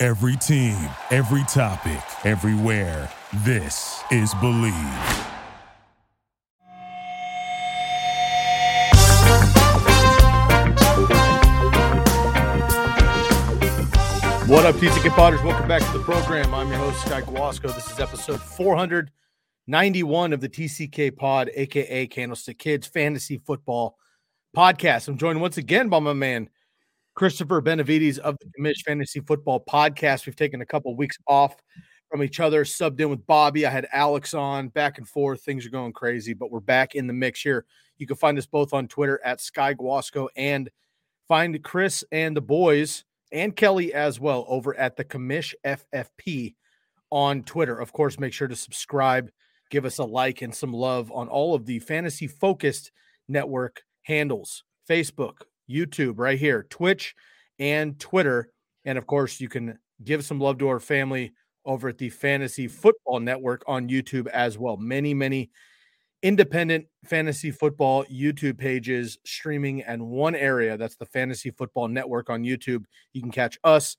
Every team, every topic, everywhere. This is Bleav. What up, TCK Potters? Welcome back to the program. I'm your host, Sky Guasco. This is episode 491 of the TCK Pod, aka Candlestick Kids Fantasy Football Podcast. I'm joined once again by my man, Christopher Benevides of the Commish Fantasy Football Podcast. We've taken a couple weeks off from each other, subbed in with Bobby. I had Alex on back and forth. Things are going crazy, but we're back in the mix here. You can find us both on Twitter at Sky Guasco and find Chris and the boys and Kelly as well over at the Commish FFP on Twitter. Of course, make sure to subscribe, give us a like and some love on all of the fantasy focused network handles Facebook, YouTube, right here, Twitch, and Twitter. And of course, you can give some love to our family over at the Fantasy Football Network on YouTube as well. Many, many independent fantasy football YouTube pages streaming and one area that's the Fantasy Football Network on YouTube. You can catch us,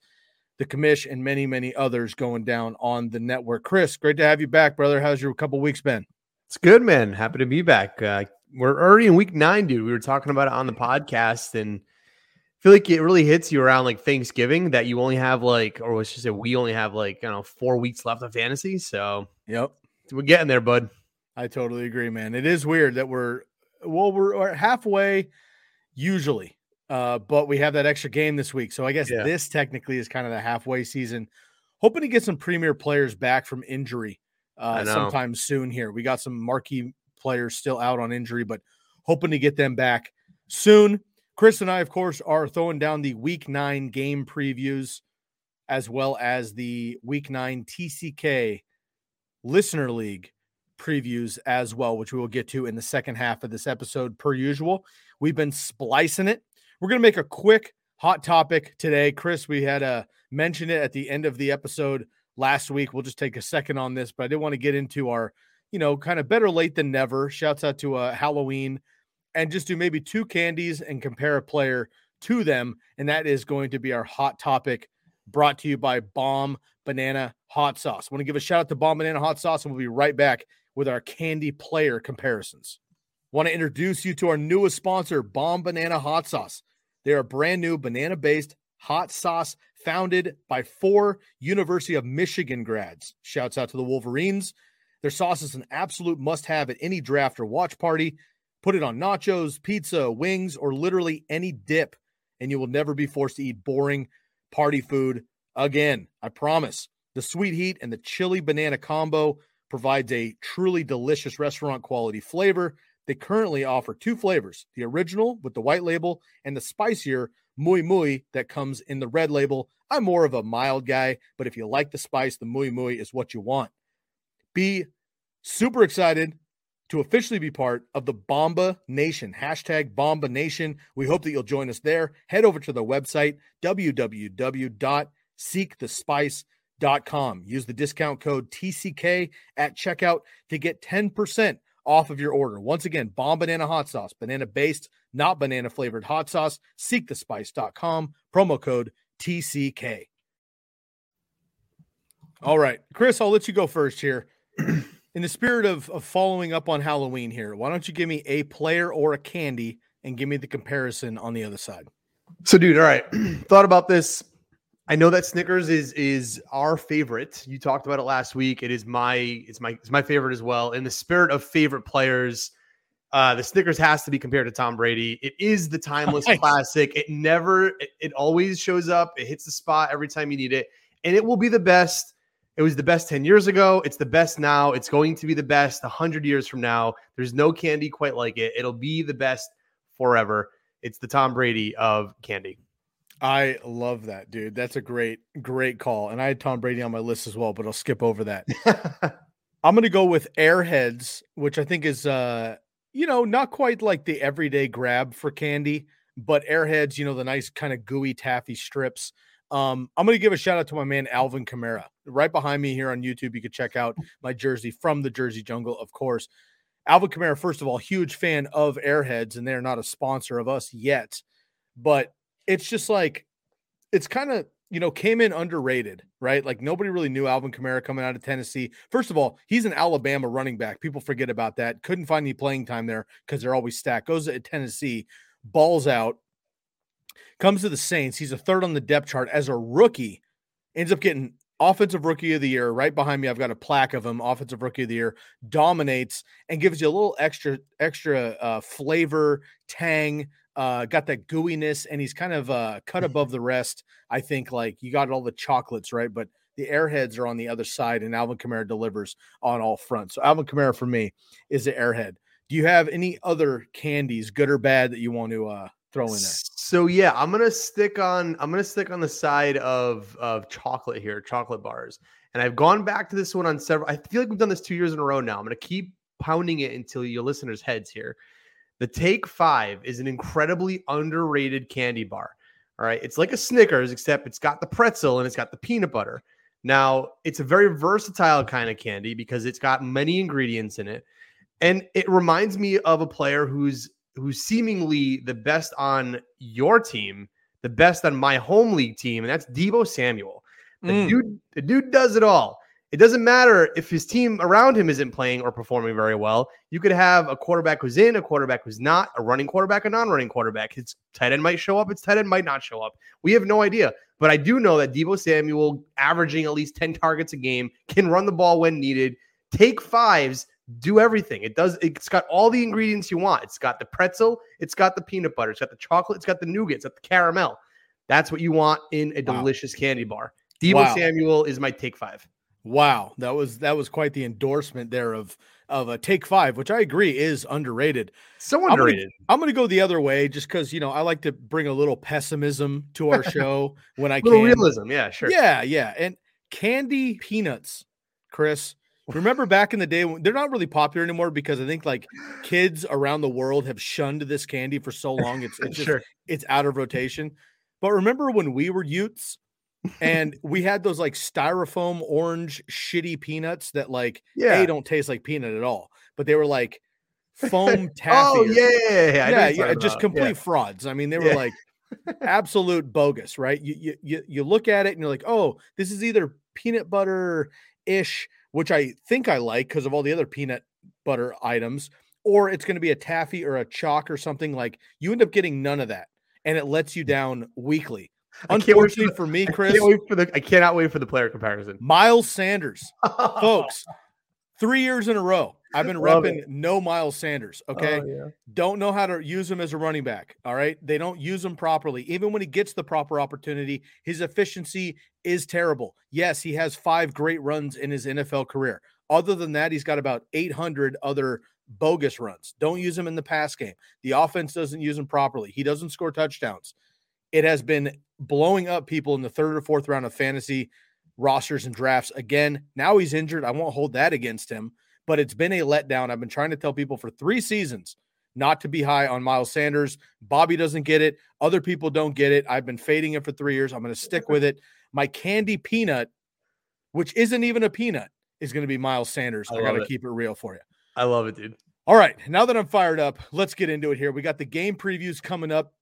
the commish, and many, many others going down on the network. Chris, great to have you back, brother. How's your couple weeks been? It's good, man. Happy to be back. Uh, we're already in week nine, dude. We were talking about it on the podcast, and I feel like it really hits you around like Thanksgiving that you only have like, or let's just say we only have like, you know, four weeks left of fantasy. So, yep, we're getting there, bud. I totally agree, man. It is weird that we're well, we're, we're halfway usually, uh, but we have that extra game this week. So I guess yeah. this technically is kind of the halfway season. Hoping to get some premier players back from injury uh, sometime soon. Here, we got some marquee players still out on injury, but hoping to get them back soon. Chris and I, of course, are throwing down the week nine game previews as well as the week nine TCK listener league previews as well, which we will get to in the second half of this episode, per usual. We've been splicing it. We're going to make a quick hot topic today. Chris, we had uh, mentioned it at the end of the episode last week. We'll just take a second on this, but I did want to get into our, you know, kind of better late than never. Shouts out to uh, Halloween and just do maybe two candies and compare a player to them. And that is going to be our hot topic brought to you by Bomb Banana Hot Sauce. Want to give a shout out to Bombanana Hot Sauce, and we'll be right back with our candy player comparisons. Want to introduce you to our newest sponsor, Bombanana Hot Sauce. They're a brand new banana based hot sauce founded by four University of Michigan grads. Shouts out to the Wolverines. Their sauce is an absolute must have at any draft or watch party. Put it on nachos, pizza, wings, or literally any dip, and you will never be forced to eat boring party food again. I promise. The sweet heat and the chili banana combo provides a truly delicious restaurant quality flavor. They currently offer two flavors the original with the white label and the spicier muy muy that comes in the red label. I'm more of a mild guy, but if you like the spice, the muy muy is what you want. Be super excited to officially be part of the Bomba Nation. Hashtag Bomba Nation. We hope that you'll join us there. Head over to the website, www.seekthespice.com com. Use the discount code TCK at checkout to get 10% off of your order. Once again, bombanana hot sauce, banana based, not banana flavored hot sauce. Seekthespice.com, promo code TCK. All right, Chris, I'll let you go first here. In the spirit of, of following up on Halloween here, why don't you give me a player or a candy and give me the comparison on the other side? So, dude, all right. Thought about this I know that Snickers is is our favorite. You talked about it last week. It is my it's my it's my favorite as well. In the spirit of favorite players, uh, the Snickers has to be compared to Tom Brady. It is the timeless nice. classic. It never it, it always shows up. It hits the spot every time you need it, and it will be the best. It was the best 10 years ago. It's the best now. It's going to be the best 100 years from now. There's no candy quite like it. It'll be the best forever. It's the Tom Brady of candy. I love that, dude. That's a great, great call. And I had Tom Brady on my list as well, but I'll skip over that. I'm gonna go with Airheads, which I think is uh, you know, not quite like the everyday grab for candy, but Airheads, you know, the nice kind of gooey taffy strips. Um, I'm going to give a shout out to my man Alvin Kamara right behind me here on YouTube. You can check out my jersey from the Jersey Jungle, of course. Alvin Kamara, first of all, huge fan of Airheads, and they're not a sponsor of us yet, but it's just like it's kind of you know came in underrated, right? Like nobody really knew Alvin Kamara coming out of Tennessee. First of all, he's an Alabama running back. People forget about that. Couldn't find any playing time there because they're always stacked. Goes to Tennessee, balls out, comes to the Saints. He's a third on the depth chart as a rookie. Ends up getting offensive rookie of the year. Right behind me, I've got a plaque of him. Offensive rookie of the year dominates and gives you a little extra extra uh, flavor, tang. Uh, got that gooiness, and he's kind of uh, cut above the rest. I think like you got all the chocolates right, but the airheads are on the other side, and Alvin Kamara delivers on all fronts. So Alvin Kamara for me is the airhead. Do you have any other candies, good or bad, that you want to uh, throw in there? So yeah, I'm gonna stick on I'm gonna stick on the side of of chocolate here, chocolate bars. And I've gone back to this one on several. I feel like we've done this two years in a row now. I'm gonna keep pounding it until your listeners' heads here. The Take Five is an incredibly underrated candy bar. All right, it's like a Snickers, except it's got the pretzel and it's got the peanut butter. Now, it's a very versatile kind of candy because it's got many ingredients in it. And it reminds me of a player who's who's seemingly the best on your team, the best on my home league team, and that's Deebo Samuel. The mm. dude, the dude does it all. It doesn't matter if his team around him isn't playing or performing very well. You could have a quarterback who's in, a quarterback who's not, a running quarterback, a non-running quarterback. His tight end might show up, its tight end might not show up. We have no idea. But I do know that Deebo Samuel, averaging at least 10 targets a game, can run the ball when needed, take fives, do everything. It does. It's got all the ingredients you want. It's got the pretzel. It's got the peanut butter. It's got the chocolate. It's got the nougat. It's got the caramel. That's what you want in a delicious wow. candy bar. Deebo wow. Samuel is my take five. Wow, that was that was quite the endorsement there of of a take five, which I agree is underrated. So underrated. I'm going to go the other way just because you know I like to bring a little pessimism to our show when I can. realism, yeah, sure. Yeah, yeah, and candy peanuts, Chris. Remember back in the day, they're not really popular anymore because I think like kids around the world have shunned this candy for so long. It's it's just, sure. it's out of rotation. But remember when we were youths and we had those like styrofoam orange shitty peanuts that like yeah they don't taste like peanut at all, but they were like foam taffy. oh yeah, yeah, yeah, yeah, yeah just complete yeah. frauds. I mean, they were like absolute bogus, right? You, you you look at it and you're like, oh, this is either peanut butter ish which I think I like because of all the other peanut butter items, or it's going to be a taffy or a chalk or something like you end up getting none of that and it lets you mm. down weekly. Unfortunately for, the, for, me, Chris, I can't wait for the I cannot wait for the player comparison. Miles Sanders, folks, three years in a row. I've been repping no Miles Sanders. Oh, okay. Oh, yeah. Don't know how to use him as a running back. All right. They don't use him properly. Even when he gets the proper opportunity, his efficiency is terrible. Yes, he has five great runs in his NFL career. Other than that, he's got about 800 other bogus runs. Don't use him in the pass game. The offense doesn't use him properly. He doesn't score touchdowns. It has been blowing up people in the third or fourth round of fantasy rosters and drafts. Again, now he's injured. I won't hold that against him but it's been a letdown. I've been trying to tell people for three seasons not to be high on Miles Sanders. Bobby doesn't get it. Other people don't get it. I've been fading it for three years. I'm going to stick with it. My candy peanut, which isn't even a peanut, is going to be Miles Sanders. I, I got to keep it real for you. I love it, dude. All right. Now that I'm fired up, let's get into it here. We got the game previews coming up.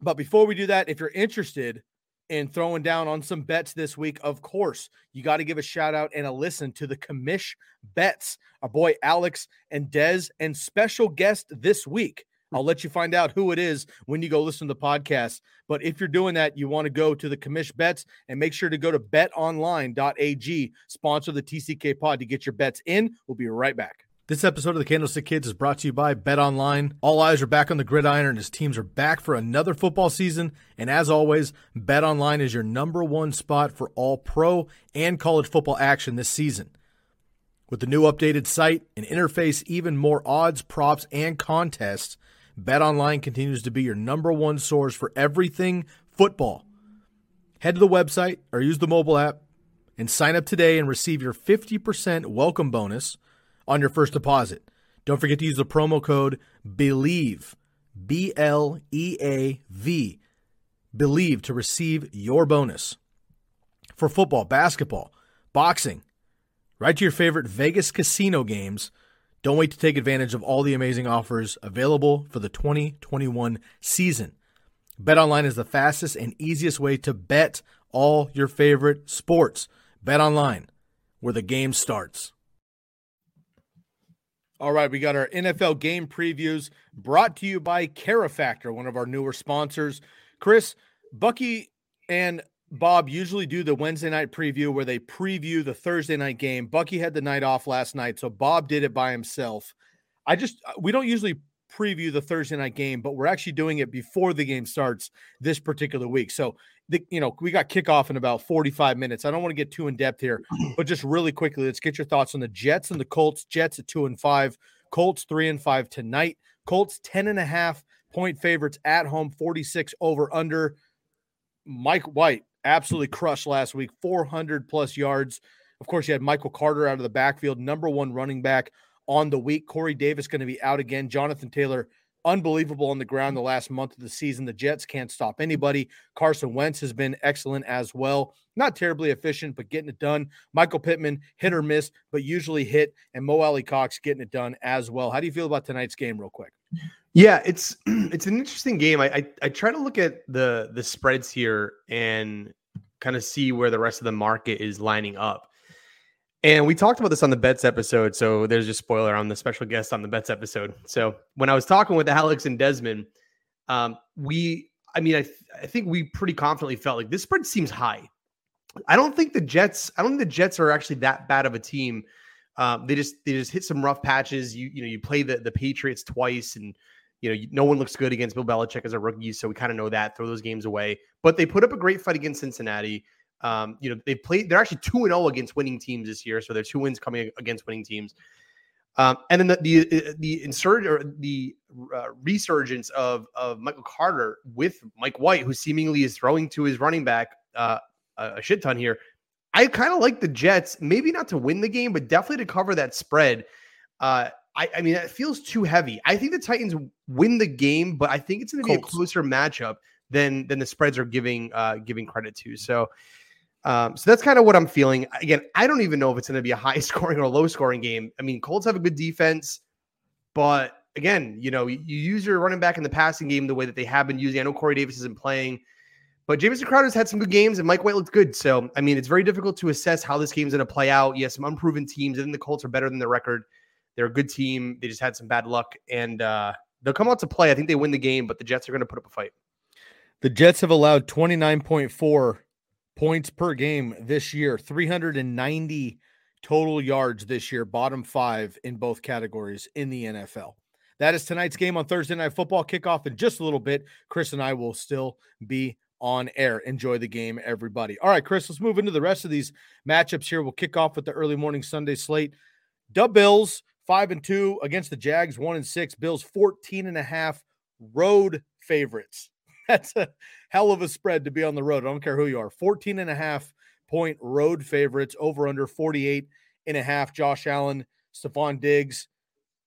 But before we do that, if you're interested and throwing down on some bets this week, of course, you got to give a shout out and a listen to the commish bets. Our boy Alex and Dez, and special guest this week. Hmm. I'll let you find out who it is when you go listen to the podcast. But if you're doing that, you want to go to the commish bets and make sure to go to betonline.ag, sponsor the TCK pod to get your bets in. We'll be right back. This episode of the Candlestick Kids is brought to you by BetOnline. All eyes are back on the gridiron and his teams are back for another football season. And as always, BetOnline is your number one spot for all pro and college football action this season. With the new updated site and interface, even more odds, props, and contests, BetOnline continues to be your number one source for everything football. Head to the website or use the mobile app and sign up today and receive your 50% welcome bonus on your first deposit. Don't forget to use the promo code BLEAV, B L E A V, BLEAV to receive your bonus. For football, basketball, boxing, right to your favorite Vegas casino games. Don't wait to take advantage of all the amazing offers available for the 2021 season. BetOnline is the fastest and easiest way to bet all your favorite sports. BetOnline, where the game starts. All right, we got our NFL game previews brought to you by Carifactor, one of our newer sponsors. Chris, Bucky, and Bob usually do the Wednesday night preview where they preview the Thursday night game. Bucky had the night off last night, so Bob did it by himself. I just, we don't usually preview the Thursday night game, but we're actually doing it before the game starts this particular week. So, the, you know, we got kickoff in about 45 minutes. I don't want to get too in depth here, but just really quickly, let's get your thoughts on the Jets and the Colts. Jets at two and five, Colts three and five tonight. Colts 10 and a half point favorites at home, 46 over under. Mike White absolutely crushed last week, 400 plus yards. Of course, you had Michael Carter out of the backfield, number one running back on the week. Corey Davis going to be out again. Jonathan Taylor, unbelievable on the ground the last month of the season. The Jets can't stop anybody. Carson Wentz has been excellent as well. Not terribly efficient, but getting it done. Michael Pittman, hit or miss, but usually hit. And Mo Alie-Cox getting it done as well. How do you feel about tonight's game, real quick? Yeah, it's it's an interesting game. I, I, I try to look at the the spreads here and kind of see where the rest of the market is lining up. And we talked about this on the bets episode. So there's just spoiler on the special guest on the bets episode. So when I was talking with Alex and Desmond, um, we, I mean, I, th- I think we pretty confidently felt like this spread seems high. I don't think the Jets, I don't think the Jets are actually that bad of a team. Um, they just they just hit some rough patches. You you know you play the the Patriots twice, and you know no one looks good against Bill Belichick as a rookie, so we kind of know that. Throw those games away, but they put up a great fight against Cincinnati. Um, you know, they played, they're actually 2 0 against winning teams this year. So they're two wins coming against winning teams. Um, and then the the, uh, the insert or the uh, resurgence of of Michael Carter with Mike White, who seemingly is throwing to his running back uh, a shit ton here. I kind of like the Jets, maybe not to win the game, but definitely to cover that spread. Uh, I, I, mean, it feels too heavy. I think the Titans win the game, but I think it's going to be a closer matchup than than the spreads are giving uh, giving credit to. So um, so that's kind of what I'm feeling. Again, I don't even know if it's going to be a high scoring or a low scoring game. I mean, Colts have a good defense, but again, you know, you, use your running back in the passing game the way that they have been using. I know Corey Davis isn't playing, but Jamison Crowder's had some good games and Mike White looked good. So, I mean, it's very difficult to assess how this game's going to play out. Yes, some unproven teams. I think the Colts are better than their record. They're a good team. They just had some bad luck and uh, they'll come out to play. I think they win the game, but the Jets are going to put up a fight. The Jets have allowed 29.4 points per game this year, 390 total yards this year, bottom five in both categories in the NFL. That is tonight's game on Thursday Night Football. Kickoff in just a little bit. Chris and I will still be on air. Enjoy the game, everybody. All right, Chris, let's move into the rest of these matchups here. We'll kick off with the early morning Sunday slate. Dub Bills, five and two against the Jags, one and six. Bills, 14 and a half road favorites. That's a hell of a spread to be on the road. I don't care who you are. 14 and a half point road favorites over under 48 and a half. Josh Allen, Stefon Diggs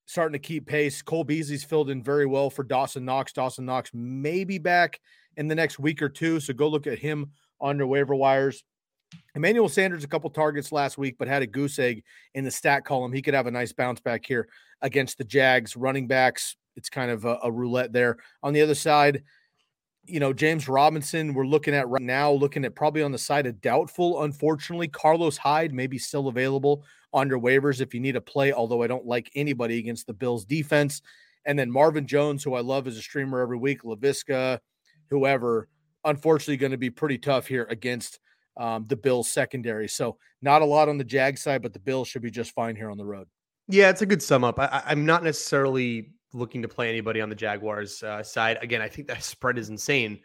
starting to keep pace. Cole Beasley's filled in very well for Dawson Knox. Dawson Knox may be back in the next week or two. So go look at him on your waiver wires. Emmanuel Sanders, a couple targets last week, but had a goose egg in the stat column. He could have a nice bounce back here against the Jags. Running backs, it's kind of a, a roulette there. On the other side, you know, James Robinson, we're looking at right now, looking at probably on the side of doubtful, unfortunately. Carlos Hyde may be still available your waivers if you need a play, although I don't like anybody against the Bills defense. And then Marvin Jones, who I love as a streamer every week, Laviska, whoever, unfortunately going to be pretty tough here against um, the Bills secondary. So not a lot on the Jag side, but the Bills should be just fine here on the road. Yeah, it's a good sum up. I, I'm not necessarily looking to play anybody on the Jaguars uh, side. Again, I think that spread is insane,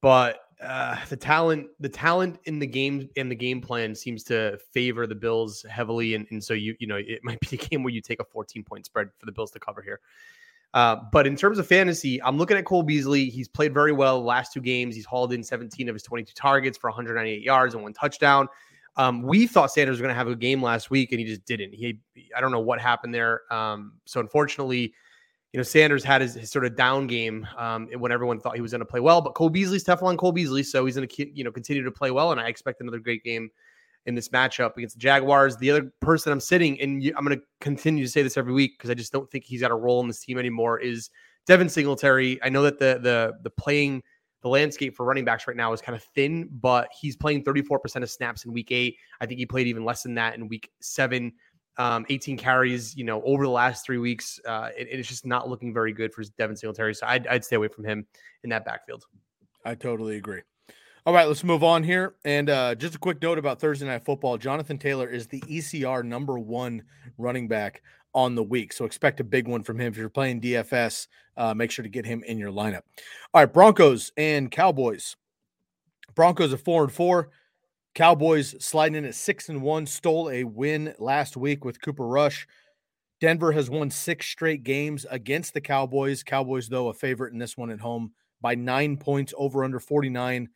but uh, the talent, the talent in the game in the game plan seems to favor the Bills heavily, and, and so you you know it might be a game where you take a 14 point spread for the Bills to cover here. Uh, but in terms of fantasy, I'm looking at Cole Beasley. He's played very well the last two games. He's hauled in 17 of his 22 targets for 198 yards and one touchdown. Um, we thought Sanders was going to have a game last week, and he just didn't. He, I don't know what happened there. Um, so unfortunately, you know, Sanders had his, his sort of down game um, when everyone thought he was going to play well. But Cole Beasley's Teflon Cole Beasley, so he's going to you know continue to play well, and I expect another great game in this matchup against the Jaguars. The other person I'm sitting, and I'm going to continue to say this every week because I just don't think he's got a role in this team anymore. Is Devin Singletary? I know that the the the playing the landscape for running backs right now is kind of thin, but he's playing 34% of snaps in week eight. I think he played even less than that in week seven. Um, 18 carries, you know, over the last three weeks. Uh, it, it's just not looking very good for Devin Singletary. So I'd, I'd stay away from him in that backfield. I totally agree. All right, let's move on here. And uh, just a quick note about Thursday Night Football Jonathan Taylor is the ECR number one running back on the week. So expect a big one from him. If you're playing DFS, uh, make sure to get him in your lineup. All right, Broncos and Cowboys. Broncos are four and four. Cowboys sliding in at six and one, stole a win last week with Cooper Rush. Denver has won six straight games against the Cowboys. Cowboys, though, a favorite in this one at home by nine points over under 49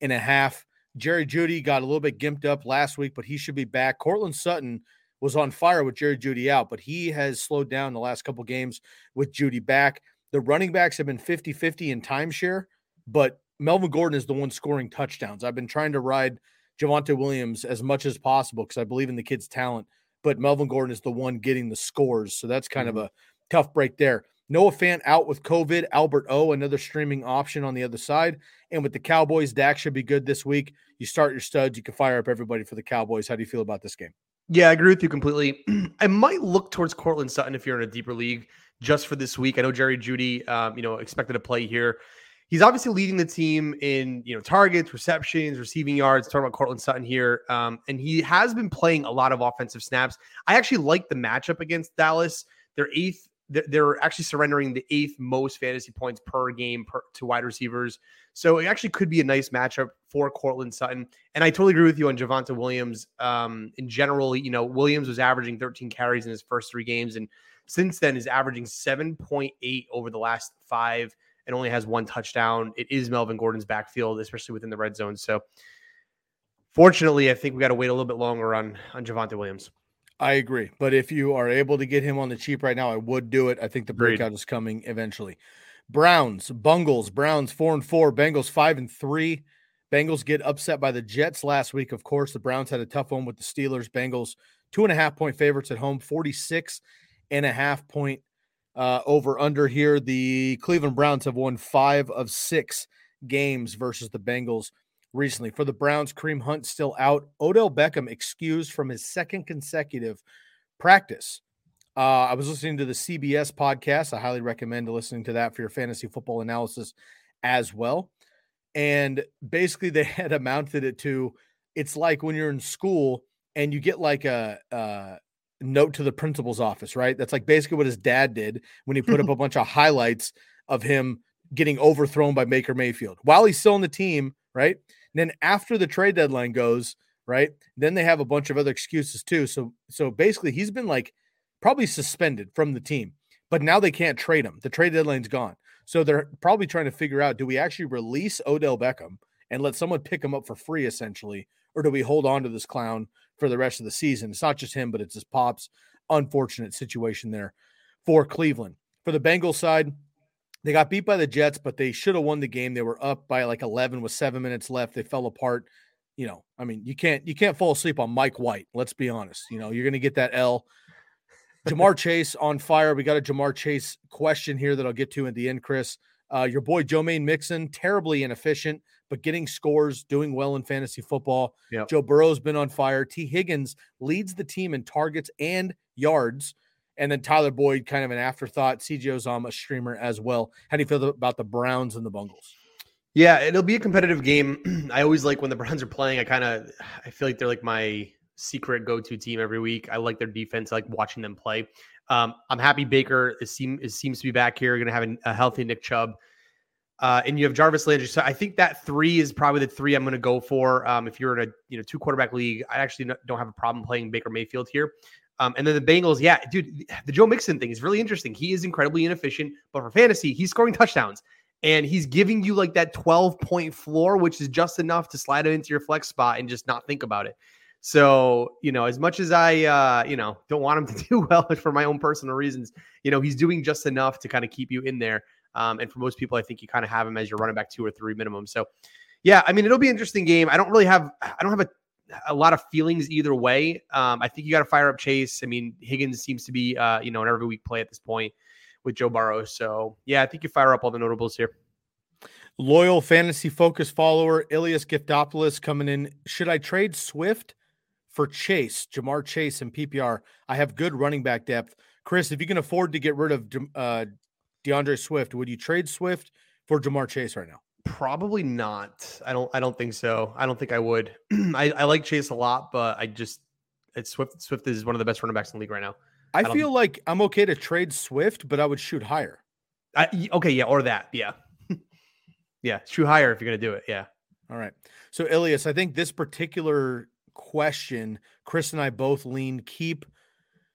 and a half. Jerry Jeudy got a little bit gimped up last week, but he should be back. Courtland Sutton was on fire with Jerry Jeudy out, but he has slowed down the last couple games with Jeudy back. The running backs have been 50 50 in timeshare, but Melvin Gordon is the one scoring touchdowns. I've been trying to ride Javonte Williams as much as possible because I believe in the kid's talent, but Melvin Gordon is the one getting the scores. So that's kind mm-hmm. of a tough break there. Noah Fant out with COVID. Albert O, another streaming option on the other side. And with the Cowboys, Dak should be good this week. You start your studs. You can fire up everybody for the Cowboys. How do you feel about this game? Yeah, I agree with you completely. I might look towards Courtland Sutton if you're in a deeper league just for this week. I know Jerry Jeudy, um, you know, expected to play here. He's obviously leading the team in you know targets, receptions, receiving yards. Talking about Courtland Sutton here, um, and he has been playing a lot of offensive snaps. I actually like the matchup against Dallas. They're eighth they're actually surrendering the eighth most fantasy points per game per, to wide receivers. So it actually could be a nice matchup for Courtland Sutton. And I totally agree with you on Javonte Williams. Um, in general, you know, Williams was averaging 13 carries in his first three games, and since then is averaging 7.8 over the last five and only has one touchdown. It is Melvin Gordon's backfield, especially within the red zone. So fortunately, I think we got to wait a little bit longer on on Javonte Williams. I agree. But if you are able to get him on the cheap right now, I would do it. I think the breakout Agreed. is coming eventually. Browns, Bungles, Browns four and four, Bengals five and three. Bengals get upset by the Jets last week. Of course, the Browns had a tough one with the Steelers. Bengals two and a half point favorites at home, 46 and a half point uh, over under here. The Cleveland Browns have won five of six games versus the Bengals recently. For the Browns, Kareem Hunt still out. Odell Beckham excused from his second consecutive practice. Uh, I was listening to the CBS podcast. I highly recommend listening to that for your fantasy football analysis as well. And basically, they had amounted it to it's like when you're in school and you get like a, a note to the principal's office, right? That's like basically what his dad did when he put up a bunch of highlights of him getting overthrown by Baker Mayfield while he's still on the team, right? And then after the trade deadline goes, right? Then they have a bunch of other excuses too. So so basically he's been like probably suspended from the team, but now they can't trade him. The trade deadline's gone. So they're probably trying to figure out do we actually release Odell Beckham and let someone pick him up for free essentially or do we hold on to this clown for the rest of the season? It's not just him, but it's his pops. Unfortunate situation there for Cleveland. For the Bengals side, they got beat by the Jets, but they should have won the game. They were up by like 11 with 7 minutes left. They fell apart. You know, I mean, you can't you can't fall asleep on Mike White. Let's be honest. You know, you're going to get that L. Ja'Marr Chase on fire. We got a Ja'Marr Chase question here that I'll get to at the end, Chris. Uh, your boy Joe Mixon, terribly inefficient, but getting scores, doing well in fantasy football. Yep. Joe Burrow's been on fire. Tee Higgins leads the team in targets and yards. And then Tyler Boyd, kind of an afterthought. CJ Uzomah, a streamer as well. How do you feel about the Browns and the Bungles? Yeah, it'll be a competitive game. I always like when the Browns are playing. I kind of, I feel like they're like my secret go-to team every week. I like their defense. I like watching them play. Um, I'm happy Baker is, seem, is, seems to be back here. Going to have a, a, healthy Nick Chubb. Uh, and you have Jarvis Landry. So I think that three is probably the three I'm going to go for. Um, if you're in a you know two quarterback league, I actually don't have a problem playing Baker Mayfield here. Um, and then the Bengals, yeah, dude, the Joe Mixon thing is really interesting. He is incredibly inefficient, but for fantasy, he's scoring touchdowns and he's giving you like that 12 point floor, which is just enough to slide it into your flex spot and just not think about it. So, you know, as much as I, uh, you know, don't want him to do well for my own personal reasons, you know, he's doing just enough to kind of keep you in there. Um, and for most people, I think you kind of have him as your running back two or three minimum. So, yeah, I mean, it'll be an interesting game. I don't really have, I don't have a a lot of feelings either way. Um, I think you got to fire up Chase. I mean, Higgins seems to be, uh, you know, an every week play at this point with Joe Burrow. So yeah, I think you fire up all the notables here. Loyal fantasy focus follower Ilias Giftopoulos coming in. Should I trade Swift for Chase, Ja'Marr Chase, and PPR? I have good running back depth. Chris, if you can afford to get rid of uh, D'Andre Swift, would you trade Swift for Ja'Marr Chase right now? Probably not. I don't. I don't think so. I don't think I would. I, I like Chase a lot, but I just it's Swift. Swift is one of the best running backs in the league right now. I, I feel like I'm okay to trade Swift, but I would shoot higher. I, okay, yeah, or that, yeah, yeah, shoot higher if you're gonna do it. Yeah. All right. So Ilias, I think this particular question, Chris and I both lean keep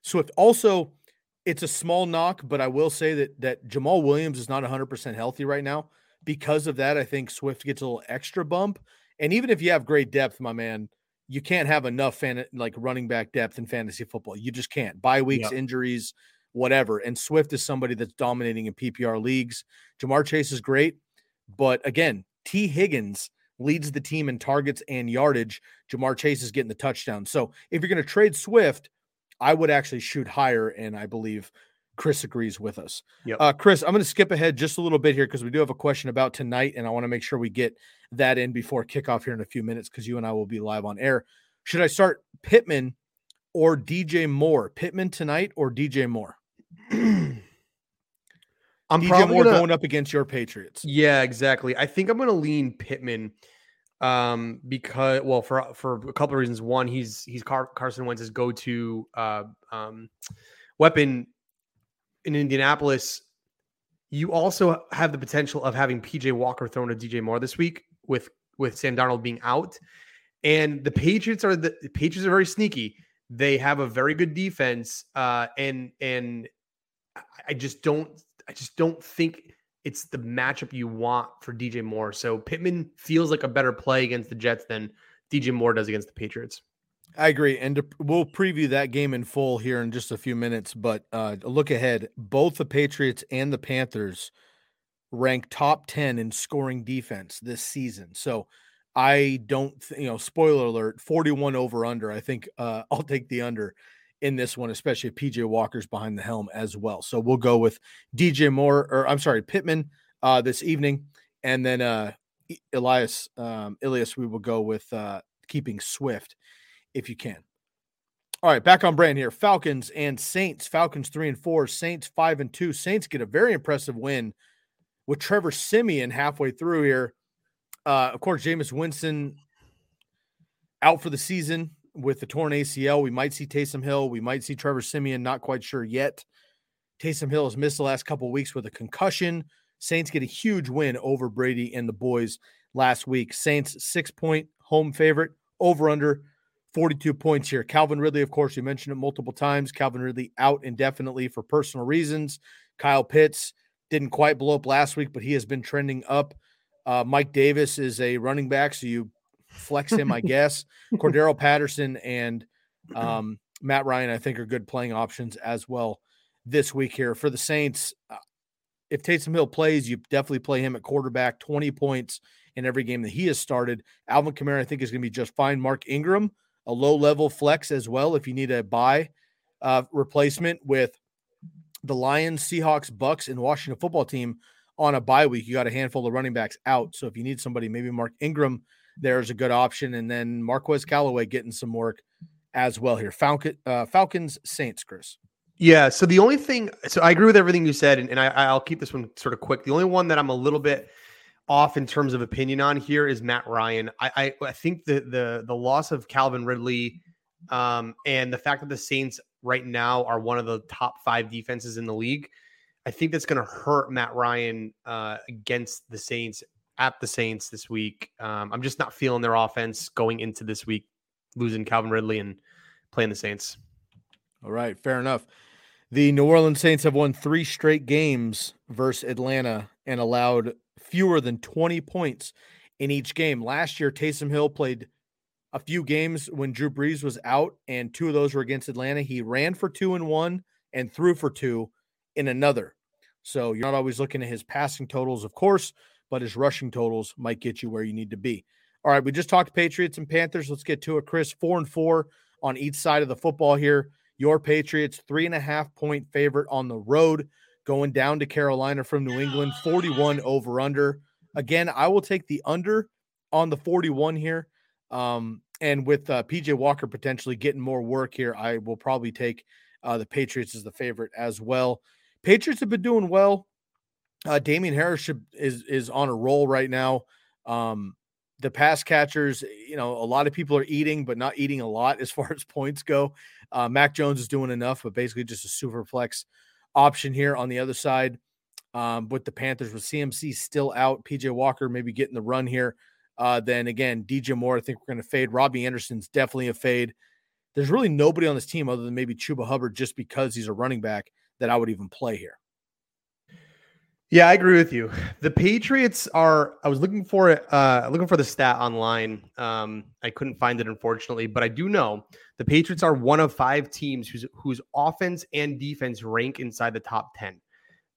Swift. Also, it's a small knock, but I will say that that Jamaal Williams is not 100% healthy right now because of that, I think Swift gets a little extra bump. And even if you have great depth, my man, you can't have enough fan like running back depth in fantasy football. You just can't. Bye weeks, yep. injuries, whatever. And Swift is somebody that's dominating in PPR leagues. Ja'Marr Chase is great, but again, Tee Higgins leads the team in targets and yardage. Ja'Marr Chase is getting the touchdown. So if you're going to trade Swift, I would actually shoot higher, and I believe Chris agrees with us. Yep. Uh, Chris, I'm going to skip ahead just a little bit here because we do have a question about tonight, and I want to make sure we get that in before kickoff here in a few minutes because you and I will be live on air. Should I start Pittman or DJ Moore? Pittman tonight or DJ Moore? I'm DJ probably Moore gonna, going up against your Patriots. Yeah, exactly. I think I'm going to lean Pittman um because well for for a couple of reasons one he's he's Car- Carson Wentz's go-to uh um weapon in Indianapolis, you also have the potential of having PJ Walker thrown to DJ Moore this week with with Sam Darnold being out. And the Patriots are the, the Patriots are very sneaky. They have a very good defense, uh, and and I just don't I just don't think it's the matchup you want for DJ Moore. So Pittman feels like a better play against the Jets than DJ Moore does against the Patriots. I agree, and to, we'll preview that game in full here in just a few minutes. But uh, look ahead: both the Patriots and the Panthers rank top ten in scoring defense this season. So I don't, th- you know, spoiler alert: forty-one over under. I think uh, I'll take the under in this one, especially if PJ Walker's behind the helm as well. So we'll go with DJ Moore, or I'm sorry, Pittman uh, this evening, and then uh, Elias um, Ilias. We will go with uh, keeping Swift if you can. All right, back on brand here. Falcons and Saints. Falcons three and four. Saints five and two. Saints get a very impressive win with Trevor Siemian halfway through here. Uh, of course, Jameis Winston out for the season with the torn ACL. We might see Taysom Hill. We might see Trevor Siemian. Not quite sure yet. Taysom Hill has missed the last couple weeks with a concussion. Saints get a huge win over Brady and the boys last week. Saints six point home favorite over under 42 points here. Calvin Ridley, of course, you mentioned it multiple times. Calvin Ridley out indefinitely for personal reasons. Kyle Pitts didn't quite blow up last week, but he has been trending up. Uh, Mike Davis is a running back, so you flex him, I guess. Cordero Patterson and um, Matt Ryan, I think, are good playing options as well this week here for the Saints. Uh, if Taysom Hill plays, you definitely play him at quarterback, 20 points in every game that he has started. Alvin Kamara, I think, is going to be just fine. Mark Ingram, a low level flex as well if you need a buy uh, replacement with the Lions, Seahawks, Bucks, and Washington football team on a bye week. You got a handful of running backs out. So if you need somebody, maybe Mark Ingram there's a good option. And then Marquez Callaway getting some work as well here. Falcon, uh, Falcons, Saints, Chris. Yeah. So the only thing, so I agree with everything you said, and, and I, I'll keep this one sort of quick. The only one that I'm a little bit off in terms of opinion on here is Matt Ryan. I I, I think the the the loss of Calvin Ridley um, and the fact that the Saints right now are one of the top five defenses in the league, I think that's going to hurt Matt Ryan uh, against the Saints at the Saints this week. Um, I'm just not feeling their offense going into this week, losing Calvin Ridley and playing the Saints. All right, fair enough. The New Orleans Saints have won three straight games versus Atlanta and allowed fewer than 20 points in each game. Last year, Taysom Hill played a few games when Drew Brees was out, and two of those were against Atlanta. He ran for two and one and threw for two in another. So you're not always looking at his passing totals, of course, but his rushing totals might get you where you need to be. All right, we just talked Patriots and Panthers. Let's get to it, Chris. Four and four on each side of the football here. Your Patriots, three and a half point favorite on the road, going down to Carolina from New England, 41 over under. Again, I will take the under on the 41 here. Um, and with uh, PJ Walker potentially getting more work here, I will probably take uh, the Patriots as the favorite as well. Patriots have been doing well. Uh, Damien Harris should, is is on a roll right now. Um, the pass catchers, you know, a lot of people are eating, but not eating a lot as far as points go. Uh, Mac Jones is doing enough, but basically just a super flex option here on the other side. Um, with the Panthers, with CMC still out, PJ Walker maybe getting the run here. Uh, then again, DJ Moore, I think we're going to fade. Robbie Anderson's definitely a fade. There's really nobody on this team other than maybe Chuba Hubbard, just because he's a running back that I would even play here. Yeah, I agree with you. The Patriots are. I was looking for it, uh, looking for the stat online. Um, I couldn't find it, unfortunately, but I do know the Patriots are one of five teams whose whose offense and defense rank inside the top ten.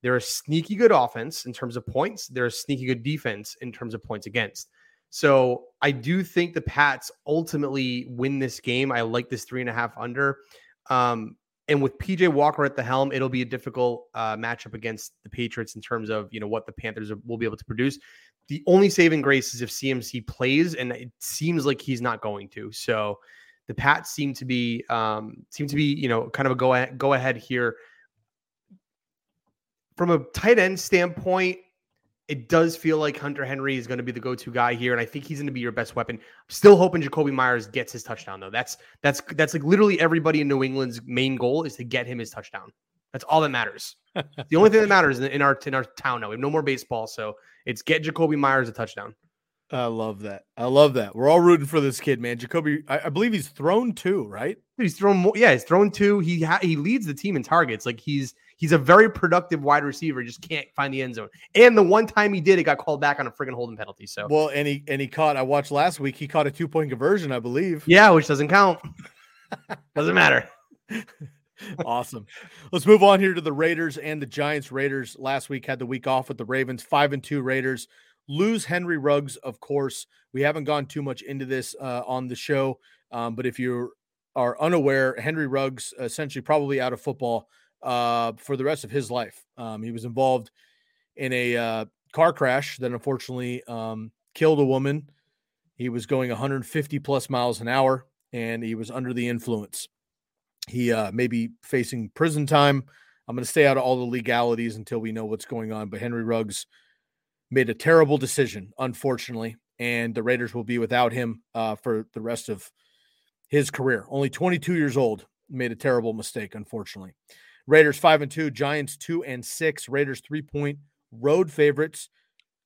They're a sneaky good offense in terms of points. They're a sneaky good defense in terms of points against. So I do think the Pats ultimately win this game. I like this three and a half under. Um, and with PJ Walker at the helm, it'll be a difficult uh, matchup against the Patriots in terms of you know what the Panthers will be able to produce. The only saving grace is if CMC plays, and it seems like he's not going to. So the Pats seem to be um, seem to be you know kind of a go ahead, go ahead here. From a tight end standpoint, it does feel like Hunter Henry is going to be the go-to guy here, and I think he's going to be your best weapon. still hoping Jakobi Meyers gets his touchdown though. That's that's that's like literally everybody in New England's main goal is to get him his touchdown. That's all that matters. the only thing that matters in our in our town now. We have no more baseball, so it's get Jakobi Meyers a touchdown. I love that. I love that. We're all rooting for this kid, man. Jakobi, I, I believe he's thrown two, right? He's thrown more. Yeah, he's thrown two. He ha- he leads the team in targets. Like he's he's a very productive wide receiver. Just can't find the end zone. And the one time he did, it got called back on a friggin' holding penalty. So well, and he and he caught. I watched last week. He caught a two point conversion, I believe. Yeah, which doesn't count. doesn't matter. awesome. Let's move on here to the Raiders and the Giants. Raiders last week had the week off with the Ravens. Five and two Raiders lose Henry Ruggs, of course. We haven't gone too much into this uh, on the show, um, but if you are unaware, Henry Ruggs essentially probably out of football uh, for the rest of his life. Um, he was involved in a uh, car crash that unfortunately um, killed a woman. He was going 150 plus miles an hour, and he was under the influence. He uh, may be facing prison time. I'm going to stay out of all the legalities until we know what's going on. But Henry Ruggs made a terrible decision, unfortunately, and the Raiders will be without him uh, for the rest of his career. Only 22 years old, made a terrible mistake, unfortunately. Raiders five and two, Giants two and six. Raiders three point road favorites.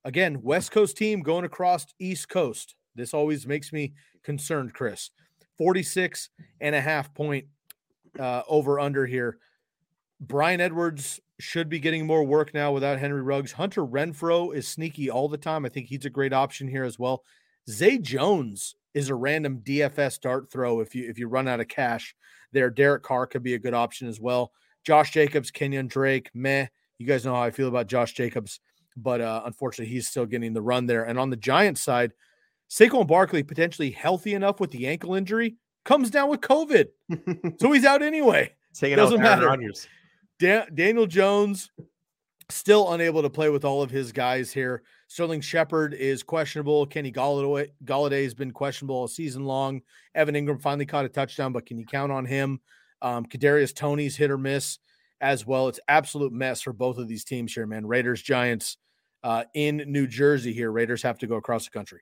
Again, West Coast team going across East Coast. This always makes me concerned, Chris. 46 and a half point uh, over under here. Bryan Edwards should be getting more work now without Henry Ruggs. Hunter Renfrow is sneaky all the time. I think he's a great option here as well. Zay Jones is a random DFS dart throw if you if you run out of cash there. Derek Carr could be a good option as well. Josh Jacobs, Kenyan Drake, meh. You guys know how I feel about Josh Jacobs, but uh, unfortunately, he's still getting the run there. And on the Giants side, Saquon Barkley potentially healthy enough with the ankle injury comes down with COVID, so he's out anyway. Doesn't matter. Daniel Jones still unable to play with all of his guys here. Sterling Shepard is questionable. Kenny Golladay, Golladay has been questionable all season long. Evan Engram finally caught a touchdown, but can you count on him? Um, Kadarius Toney's hit or miss as well. It's absolute mess for both of these teams here, man. Raiders, Giants uh, in New Jersey here. Raiders have to go across the country.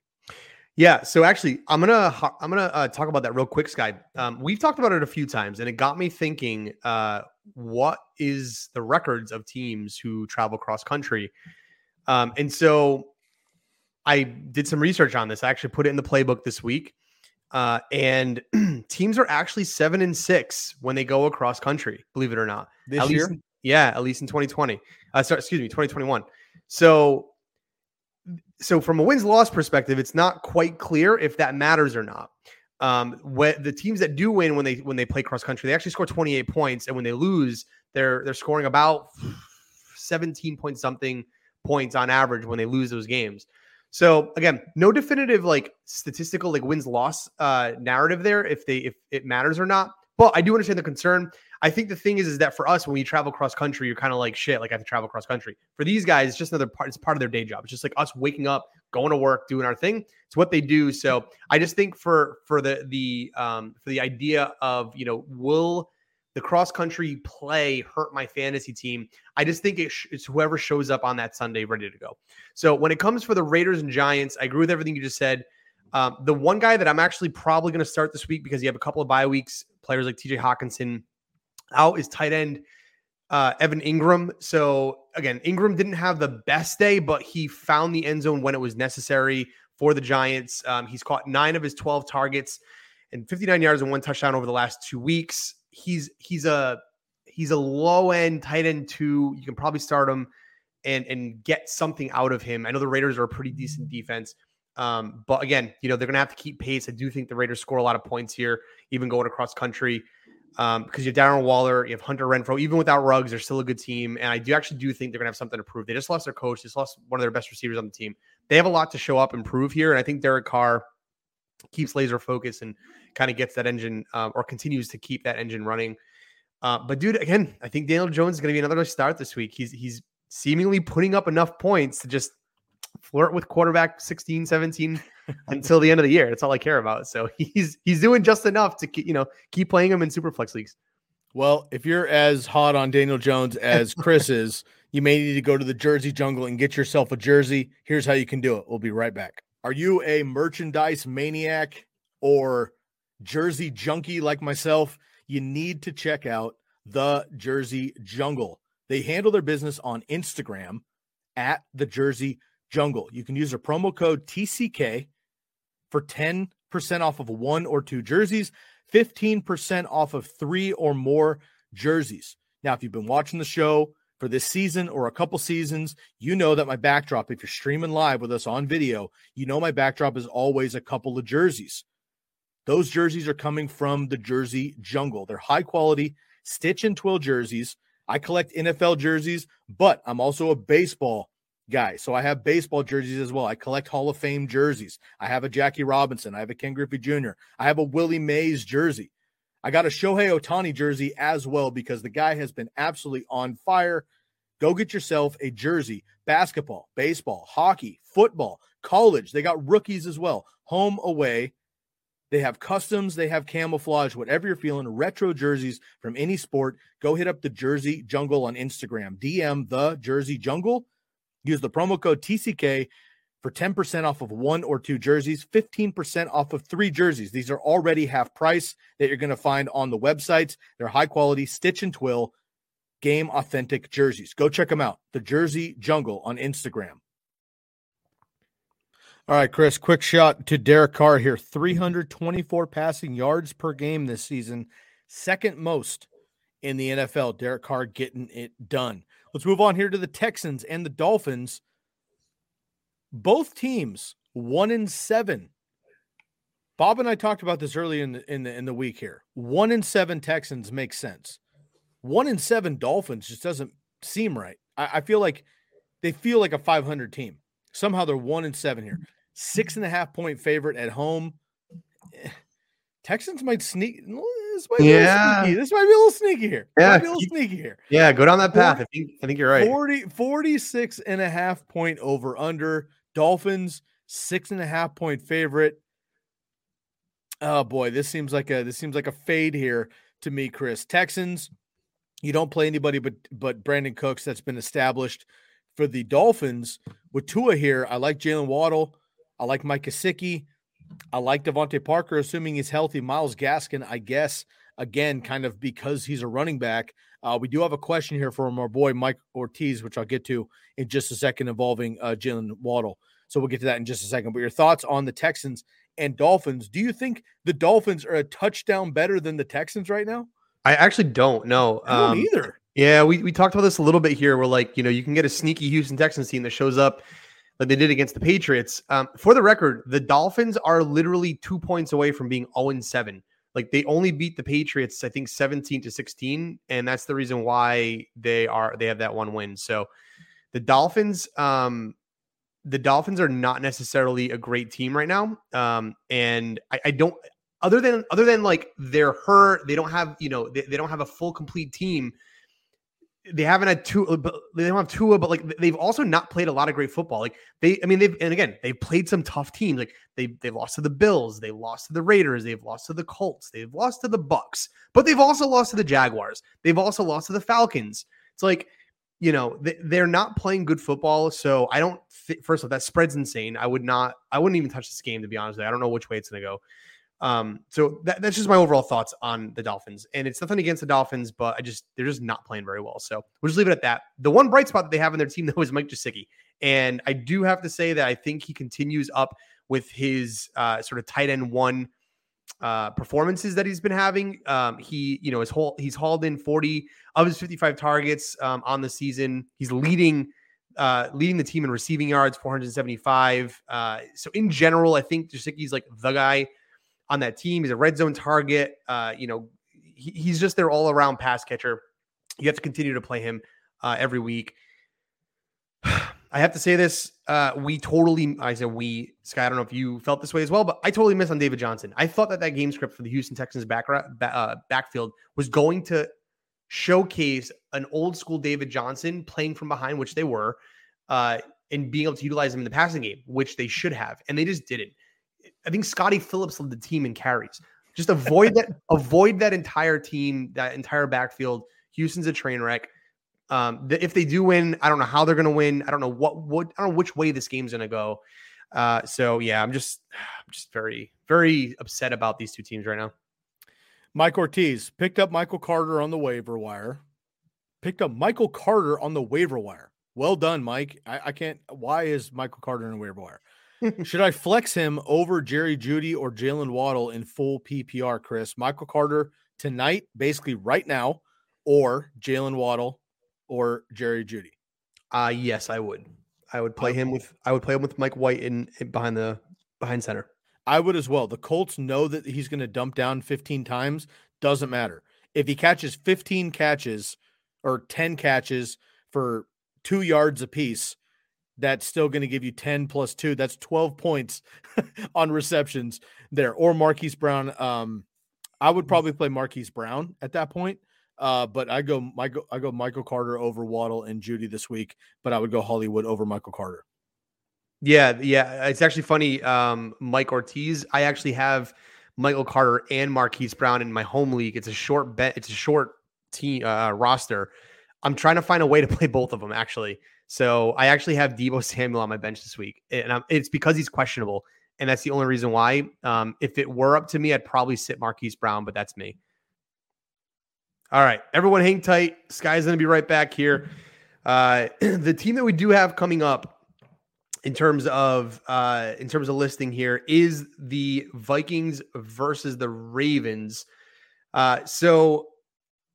Yeah, so actually, I'm gonna I'm gonna uh, talk about that real quick, Sky. Um, we've talked about it a few times, and it got me thinking: uh, what is the records of teams who travel cross country? Um, and so, I did some research on this. I actually put it in the playbook this week. Uh, and teams are actually seven and six when they go across country, believe it or not. This at year? Least, yeah, at least in 2020. Uh, sorry, excuse me, 2021. So, so from a wins loss perspective, it's not quite clear if that matters or not. Um, when the teams that do win when they when they play cross country, they actually score 28 points, and when they lose, they're they're scoring about 17 point something points on average when they lose those games. So again, no definitive like statistical like wins loss uh narrative there if they if it matters or not. But I do understand the concern. I think the thing is is that for us when we travel cross country, you're kind of like shit. Like I have to travel cross country. For these guys, it's just another part. It's part of their day job. It's just like us waking up, going to work, doing our thing. It's what they do. So I just think for for the the um for the idea of you know will the cross country play hurt my fantasy team. I just think it's whoever shows up on that Sunday ready to go. So when it comes for the Raiders and Giants, I agree with everything you just said. Um, the one guy that I'm actually probably going to start this week because you have a couple of bye weeks, players like TJ Hockenson out is tight end uh, Evan Engram. So again, Engram didn't have the best day, but he found the end zone when it was necessary for the Giants. Um, he's caught nine of his 12 targets and 59 yards and one touchdown over the last two weeks he's he's a he's a low end tight end two. You can probably start him and and get something out of him. I know the Raiders are a pretty decent defense. Um, but again, you know, they're gonna have to keep pace. I do think the Raiders score a lot of points here, even going across country. Um, because you have Darren Waller, you have Hunter Renfrow, even without Ruggs, they're still a good team. And I do actually do think they're gonna have something to prove. They just lost their coach, they just lost one of their best receivers on the team. They have a lot to show up and prove here. And I think Derek Carr keeps laser focus and kind of gets that engine um, or continues to keep that engine running. Uh, but dude, again, I think Daniel Jones is going to be another nice start this week. He's he's seemingly putting up enough points to just flirt with quarterback 16, 17 until the end of the year. That's all I care about. So he's he's doing just enough to keep, you know keep playing him in super flex leagues. Well, if you're as hot on Daniel Jones as Chris is, you may need to go to the Jersey Jungle and get yourself a jersey. Here's how you can do it. We'll be right back. Are you a merchandise maniac or jersey junkie like myself? You need to check out the Jersey Jungle. They handle their business on Instagram at the Jersey Jungle. You can use a promo code TCK for 10% off of one or two jerseys, 15% off of three or more jerseys. Now, if you've been watching the show for this season or a couple seasons, you know that my backdrop, if you're streaming live with us on video, you know my backdrop is always a couple of jerseys. Those jerseys are coming from the Jersey Jungle. They're high quality stitch and twill jerseys. I collect NFL jerseys, but I'm also a baseball guy. So I have baseball jerseys as well. I collect Hall of Fame jerseys. I have a Jackie Robinson. I have a Ken Griffey Jr. I have a Willie Mays jersey. I got a Shohei Ohtani jersey as well because the guy has been absolutely on fire. Go get yourself a jersey. Basketball, baseball, hockey, football, college. They got rookies as well. Home, away. They have customs, they have camouflage, whatever you're feeling, retro jerseys from any sport. Go hit up the Jersey Jungle on Instagram. DM the Jersey Jungle. Use the promo code TCK for 10% off of one or two jerseys, 15% off of three jerseys. These are already half price that you're going to find on the websites. They're high quality, stitch and twill, game authentic jerseys. Go check them out. The Jersey Jungle on Instagram. All right, Chris, quick shot to Derek Carr here. 324 passing yards per game this season, second most in the NFL. Derek Carr getting it done. Let's move on here to the Texans and the Dolphins. Both teams one in seven. Bob and I talked about this early in the in the in the week here. One in seven Texans makes sense. One in seven Dolphins just doesn't seem right. I, I feel like they feel like a 500 team. Somehow they're one in seven here. Six and a half point favorite at home. Eh, Texans might sneak. This might yeah. Be this might be a little sneaky here. Yeah. Be a little sneaky here. Yeah. Go down that path. 40, I think, I think you're right. 40, 46 and a half point over under. Dolphins, six and a half point favorite. Oh boy, this seems like a this seems like a fade here to me, Chris. Texans, you don't play anybody but but Brandin Cooks. That's been established for the Dolphins. With Tua here, I like Jaylen Waddle. I like Mike Gesicki. I like DeVante Parker, assuming he's healthy. Myles Gaskin, I guess, again, kind of because he's a running back. Uh, we do have a question here from our boy Mike Ortiz, which I'll get to in just a second, involving uh, Jaylen Waddle. So we'll get to that in just a second. But your thoughts on the Texans and Dolphins. Do you think the Dolphins are a touchdown better than the Texans right now? I actually don't know. I don't um, either. Yeah, we, we talked about this a little bit here. We're like, you know, you can get a sneaky Houston Texans team that shows up like they did against the Patriots. Um, for the record, the Dolphins are literally two points away from being 0 7. Like they only beat the Patriots, I think 17 to 16. And that's the reason why they are they have that one win. So the Dolphins, um, the Dolphins are not necessarily a great team right now. Um, and I, I don't other than other than like they're hurt, they don't have, you know, they, they don't have a full complete team they haven't had two, they don't have Tua, but like they've also not played a lot of great football. Like they, I mean, they've and again they've played some tough teams. Like they they lost to the Bills, they lost to the Raiders, they've lost to the Colts, they've lost to the Bucks, but they've also lost to the Jaguars. They've also lost to the Falcons. It's like you know they, are not playing good football. So I don't. First of all, that spread's insane. I would not. I wouldn't even touch this game to be honest. I don't know which way it's going to go. Um, so that, that's just my overall thoughts on the Dolphins. And it's nothing against the Dolphins, but I just they're just not playing very well. So we'll just leave it at that. The one bright spot that they have in their team though is Mike Gesicki. And I do have to say that I think he continues up with his uh, sort of tight end one uh, performances that he's been having. Um, he, you know, his whole he's hauled in 40 of his 55 targets um, on the season. He's leading uh, leading the team in receiving yards, 475. Uh, so in general, I think Gesicki's like the guy on that team. He's a red zone target. Uh, you know, he, he's just their all around pass catcher. You have to continue to play him uh, every week. I have to say this. Uh, we totally, I said we, Sky, I don't know if you felt this way as well, but I totally missed on David Johnson. I thought that that game script for the Houston Texans back, uh, backfield was going to showcase an old school David Johnson playing from behind, which they were, uh, and being able to utilize him in the passing game, which they should have. And they just didn't. I think Scottie Phillips led the team in carries. Just avoid that, avoid that entire team, that entire backfield. Houston's a train wreck. Um, the, if they do win, I don't know how they're going to win. I don't know what, what, I don't know which way this game's going to go. Uh, so yeah, I'm just, I'm just very, very upset about these two teams right now. Mike Ortiz picked up Michael Carter on the waiver wire. Picked up Michael Carter on the waiver wire. Well done, Mike. I, I can't. Why is Michael Carter in the waiver wire? Should I flex him over Jerry Jeudy or Jaylen Waddle in full PPR, Chris? Michael Carter tonight, basically right now, or Jaylen Waddle or Jerry Jeudy? Uh yes, I would. I would play him with I would play him with Mike White in, in behind the behind center. I would as well. The Colts know that he's going to dump down 15 times. Doesn't matter. If he catches 15 catches or 10 catches for two yards apiece, that's still going to give you 10 plus two. That's 12 points on receptions there. Or Marquise Brown. Um, I would mm. probably play Marquise Brown at that point. Uh, but I go Michael I go Michael Carter over Waddle and Jeudy this week, but I would go Hollywood over Michael Carter. Yeah, yeah. It's actually funny. Um, Mike Ortiz, I actually have Michael Carter and Marquise Brown in my home league. It's a short bet, it's a short team uh, roster. I'm trying to find a way to play both of them actually. So I actually have Deebo Samuel on my bench this week, and I'm, it's because he's questionable, and that's the only reason why. Um, if it were up to me, I'd probably sit Marquise Brown, but that's me. All right, everyone, hang tight. Sky's going to be right back here. Uh, the team that we do have coming up in terms of uh, in terms of listing here is the Vikings versus the Ravens. Uh, so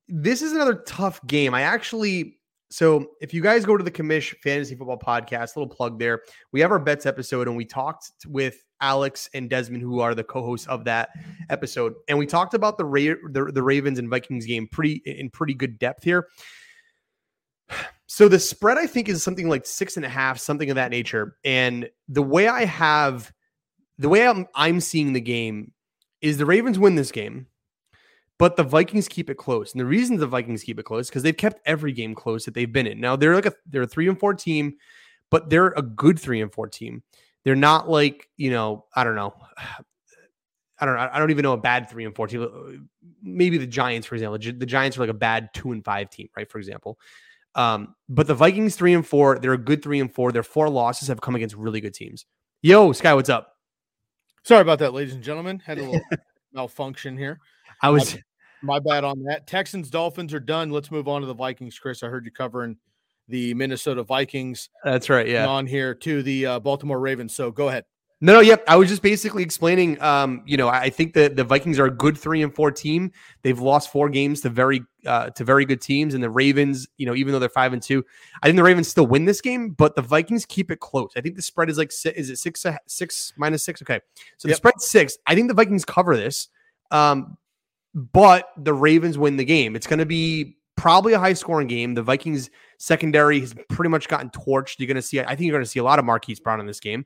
this is another tough game. I actually so if you guys go to the commish fantasy football podcast little plug there we have our bets episode and we talked with alex and desmond who are the co-hosts of that episode and we talked about the, Ra- the, the ravens and vikings game pretty in pretty good depth here. So the spread i think is something like six and a half something of that nature and the way i have the way i'm, I'm seeing the game is the ravens win this game but the Vikings keep it close. And the reason the Vikings keep it close is because they've kept every game close that they've been in. Now they're like a they're a three and four team, but they're a good three and four team. They're not like you know I don't know. I don't know. I don't even know a bad three and four team. Maybe the Giants, for example. The Giants are like a bad two and five team, right? For example. Um, but the Vikings three and four, they're a good three and four. Their four losses have come against really good teams. Yo, Sky, what's up? Sorry about that, ladies and gentlemen. Had a little malfunction here. I was my bad on that. Texans, Dolphins are done. Let's move on to the Vikings, Chris. I heard you covering the Minnesota Vikings. That's right. Yeah. On here to the uh, Baltimore Ravens. So go ahead. No, no, yep. I was just basically explaining. Um, you know, I think that the Vikings are a good three and four team. They've lost four games to very uh, to very good teams, and the Ravens, you know, even though they're five and two, I think the Ravens still win this game, but the Vikings keep it close. I think the spread is like is it six six minus six? Okay, so the spread six. I think the Vikings cover this, um, but the Ravens win the game. It's going to be probably a high scoring game. The Vikings secondary has pretty much gotten torched. You're going to see. I think you're going to see a lot of Marquise Brown in this game.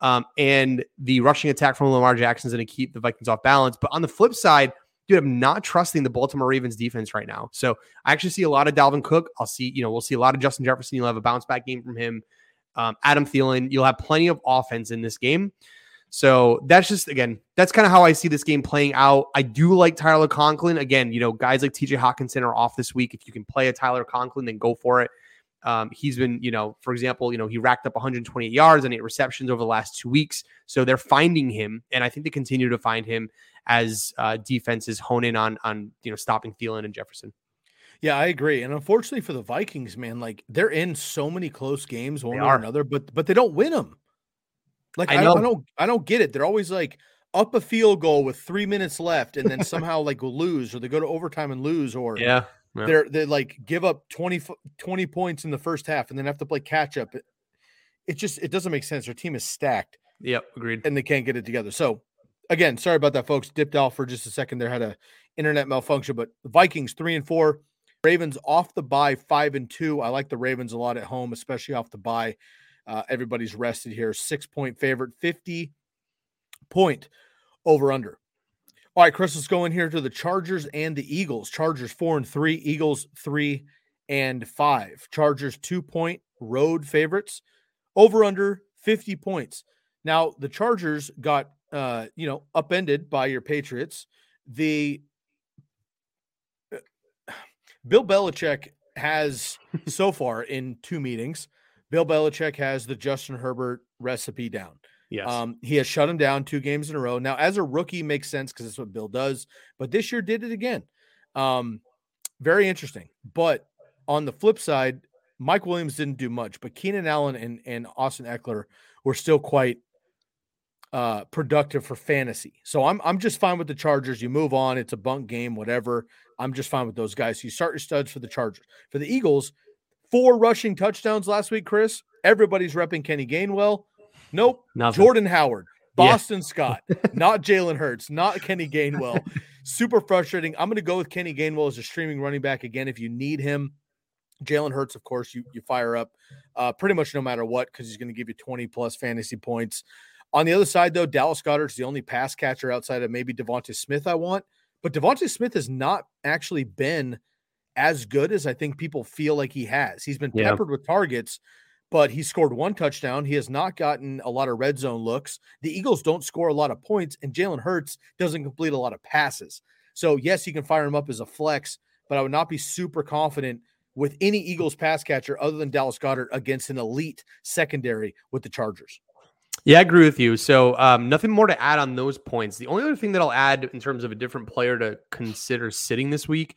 Um, and the rushing attack from Lamar Jackson is going to keep the Vikings off balance. But on the flip side, dude, I'm not trusting the Baltimore Ravens defense right now. So I actually see a lot of Dalvin Cook. I'll see, you know, we'll see a lot of Justin Jefferson. You'll have a bounce back game from him. Um, Adam Thielen, you'll have plenty of offense in this game. So that's just again, that's kind of how I see this game playing out. I do like Tyler Conklin. Again, you know, guys like TJ Hockenson are off this week. If you can play a Tyler Conklin, then go for it. Um, he's been, you know, for example, you know, he racked up 128 yards and eight receptions over the last two weeks. So they're finding him, and I think they continue to find him as uh, defenses hone in on on you know stopping Thielen and Jefferson. Yeah, I agree. And unfortunately for the Vikings, man, like they're in so many close games one or another, but but they don't win them. Like I, I, don't, I don't I don't get it. They're always like up a field goal with three minutes left, and then somehow like lose, or they go to overtime and lose, or yeah, yeah. They're they like give up 20, 20 points in the first half and then have to play catch up. It, it just it doesn't make sense. Their team is stacked. Yep, agreed. And they can't get it together. So again, sorry about that, folks. Dipped out for just a second. There had a internet malfunction, but Vikings three and four, Ravens off the bye five and two. I like the Ravens a lot at home, especially off the bye. Uh, everybody's rested here. Six point favorite, 50 point over under. All right, Chris, let's go in here to the Chargers and the Eagles. Chargers four and three, Eagles three and five. Chargers two point road favorites, over under 50 points. Now, the Chargers got, uh, you know, upended by your Patriots. The uh, Bill Belichick has so far in two meetings, Bill Belichick has the Justin Herbert recipe down. Yes. Um, he has shut him down two games in a row. Now, as a rookie, makes sense because that's what Bill does. But this year did it again. Um, very interesting. But on the flip side, Mike Williams didn't do much, but Keenan Allen and, and Austin Ekeler were still quite uh, productive for fantasy. So I'm I'm just fine with the Chargers. You move on. It's a bunk game, whatever. I'm just fine with those guys. you start your studs for the Chargers. For the Eagles, four rushing touchdowns last week, Chris. Everybody's repping Kenny Gainwell. Nope. Nothing. Jordan Howard, Boston yeah. Scott, not Jalen Hurts, not Kenny Gainwell. Super frustrating. I'm going to go with Kenny Gainwell as a streaming running back again if you need him. Jalen Hurts, of course, you you fire up uh, pretty much no matter what because he's going to give you 20 plus fantasy points. On the other side, though, Dallas Goedert's the only pass catcher outside of maybe Devonta Smith I want. But Devonta Smith has not actually been as good as I think people feel like he has. He's been yeah. peppered with targets, but he scored one touchdown. He has not gotten a lot of red zone looks. The Eagles don't score a lot of points, and Jalen Hurts doesn't complete a lot of passes. So, yes, you can fire him up as a flex, but I would not be super confident with any Eagles pass catcher other than Dallas Goedert against an elite secondary with the Chargers. Yeah, I agree with you. So, um, nothing more to add on those points. The only other thing that I'll add in terms of a different player to consider sitting this week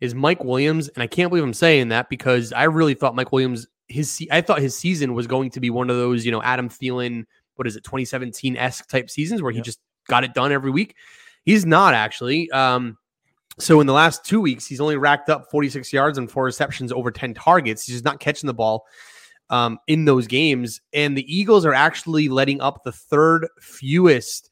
is Mike Williams. And I can't believe I'm saying that because I really thought Mike Williams his I thought his season was going to be one of those, you know, Adam Thielen, what is it, 2017 esque type seasons where he just got it done every week. He's not actually. Um, so in the last two weeks, he's only racked up 46 yards and four receptions over 10 targets. He's just not catching the ball um, in those games. And the Eagles are actually letting up the third fewest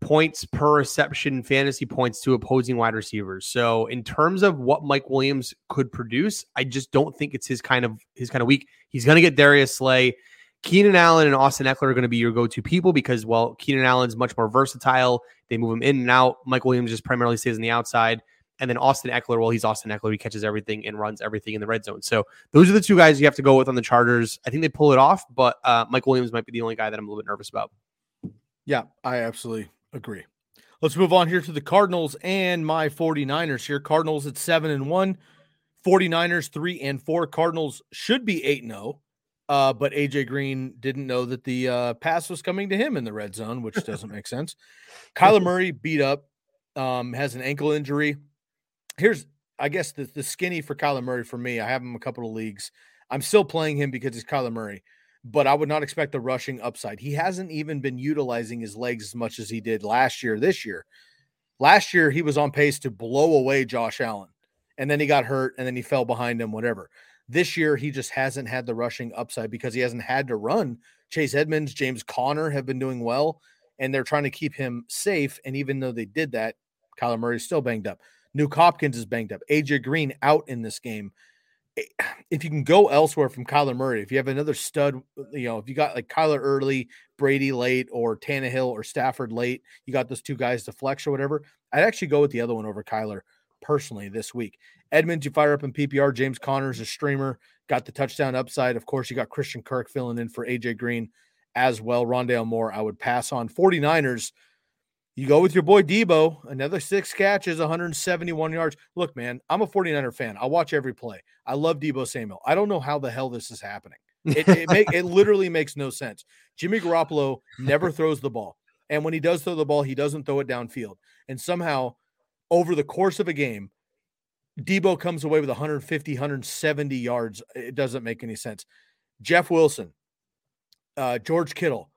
points per reception fantasy points to opposing wide receivers. So in terms of what Mike Williams could produce, I just don't think it's his kind of his kind of week. He's going to get Darius Slay. Keenan Allen and Austin Ekeler are going to be your go-to people because well, Keenan Allen's much more versatile. They move him in and out. Mike Williams just primarily stays on the outside. And then Austin Ekeler, well, he's Austin Ekeler. He catches everything and runs everything in the red zone. So those are the two guys you have to go with on the Chargers. I think they pull it off, but uh, Mike Williams might be the only guy that I'm a little bit nervous about. Yeah, I absolutely Agree. Let's move on here to the Cardinals and my 49ers here. Cardinals at 7 and 1, 49ers 3 and 4. Cardinals should be 8 and 0. Uh, but AJ Green didn't know that the uh, pass was coming to him in the red zone, which doesn't make sense. Kyler Murray beat up, um, has an ankle injury. Here's, I guess, the, the skinny for Kyler Murray for me. I have him a couple of leagues. I'm still playing him because he's Kyler Murray. But I would not expect the rushing upside. He hasn't even been utilizing his legs as much as he did last year, this year. Last year, he was on pace to blow away Josh Allen, and then he got hurt, and then he fell behind him, whatever. This year, he just hasn't had the rushing upside because he hasn't had to run. Chase Edmonds, James Conner have been doing well, and they're trying to keep him safe. And even though they did that, Kyler Murray's still banged up. Nuk Hopkins is banged up. AJ Green out in this game. Eh, if you can go elsewhere from Kyler Murray, if you have another stud, you know, if you got like Kyler early, Brady late, or Tannehill or Stafford late, you got those two guys to flex or whatever. I'd actually go with the other one over Kyler personally this week. Edmonds, you fire up in PPR. James Conner's a streamer, got the touchdown upside. Of course, you got Christian Kirk filling in for AJ Green as well. Rondale Moore, I would pass on. 49ers, you go with your boy Deebo, another six catches, 171 yards. Look, man, I'm a 49er fan. I watch every play. I love Deebo Samuel. I don't know how the hell this is happening. It it, make, it literally makes no sense. Jimmy Garoppolo never throws the ball. And when he does throw the ball, he doesn't throw it downfield. And somehow, over the course of a game, Deebo comes away with 150, 170 yards. It doesn't make any sense. Jeff Wilson, uh, George Kittle,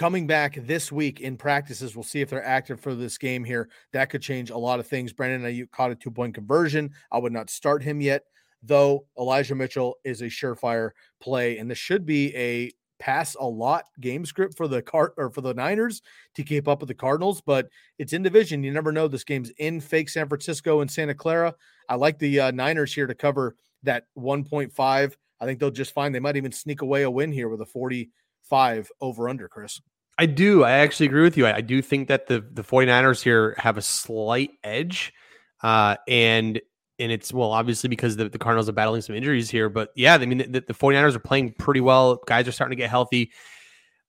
coming back this week in practices. We'll see if they're active for this game here. That could change a lot of things. Brandon Aiyuk caught a two point conversion. I would not start him yet, though. Elijah Mitchell is a surefire play, and this should be a pass a lot game script for the cart or for the Niners to keep up with the Cardinals. But it's in division. You never know. This game's in fake San Francisco and Santa Clara. I like the uh, Niners here to cover that 1.5. I think they'll just find they might even sneak away a win here with a 45 over under, Chris. I do. I actually agree with you. I, I, do think that the the 49ers here have a slight edge. Uh, and and it's well, obviously because the, the Cardinals are battling some injuries here. But yeah, I mean the, the 49ers are playing pretty well. Guys are starting to get healthy.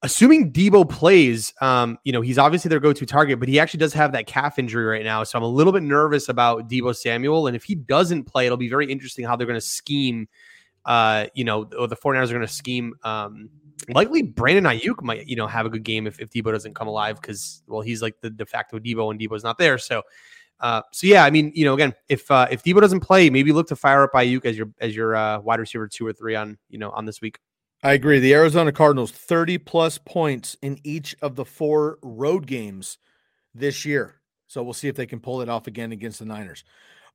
Assuming Deebo plays, um, you know, he's obviously their go-to target, but he actually does have that calf injury right now. So I'm a little bit nervous about Deebo Samuel. And if he doesn't play, it'll be very interesting how they're going to scheme uh, you know, or the 49ers are going to scheme um, likely Brandon Aiyuk might, you know, have a good game if, if Deebo doesn't come alive because, well, he's like the de facto Deebo and Deebo's not there. So, uh, so yeah, I mean, you know, again, if uh, if Deebo doesn't play, maybe look to fire up Aiyuk as your as your uh, wide receiver two or three on you know on this week. I agree. The Arizona Cardinals thirty plus points in each of the four road games this year. So we'll see if they can pull it off again against the Niners.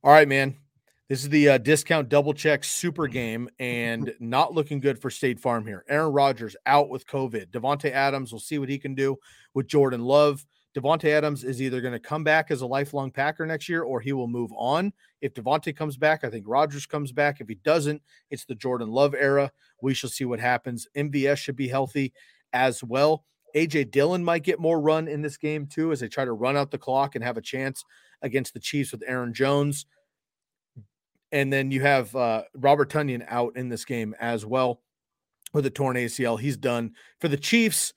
All right, man. This is the uh, discount double check super game and not looking good for State Farm here. Aaron Rodgers out with COVID. Davante Adams, we'll see what he can do with Jordan Love. Davante Adams is either going to come back as a lifelong Packer next year or he will move on. If Davante comes back, I think Rodgers comes back. If he doesn't, it's the Jordan Love era. We shall see what happens. MVS should be healthy as well. AJ Dillon might get more run in this game too as they try to run out the clock and have a chance against the Chiefs with Aaron Jones. And then you have uh, Robert Tonyan out in this game as well with a torn ACL. He's done for the Chiefs.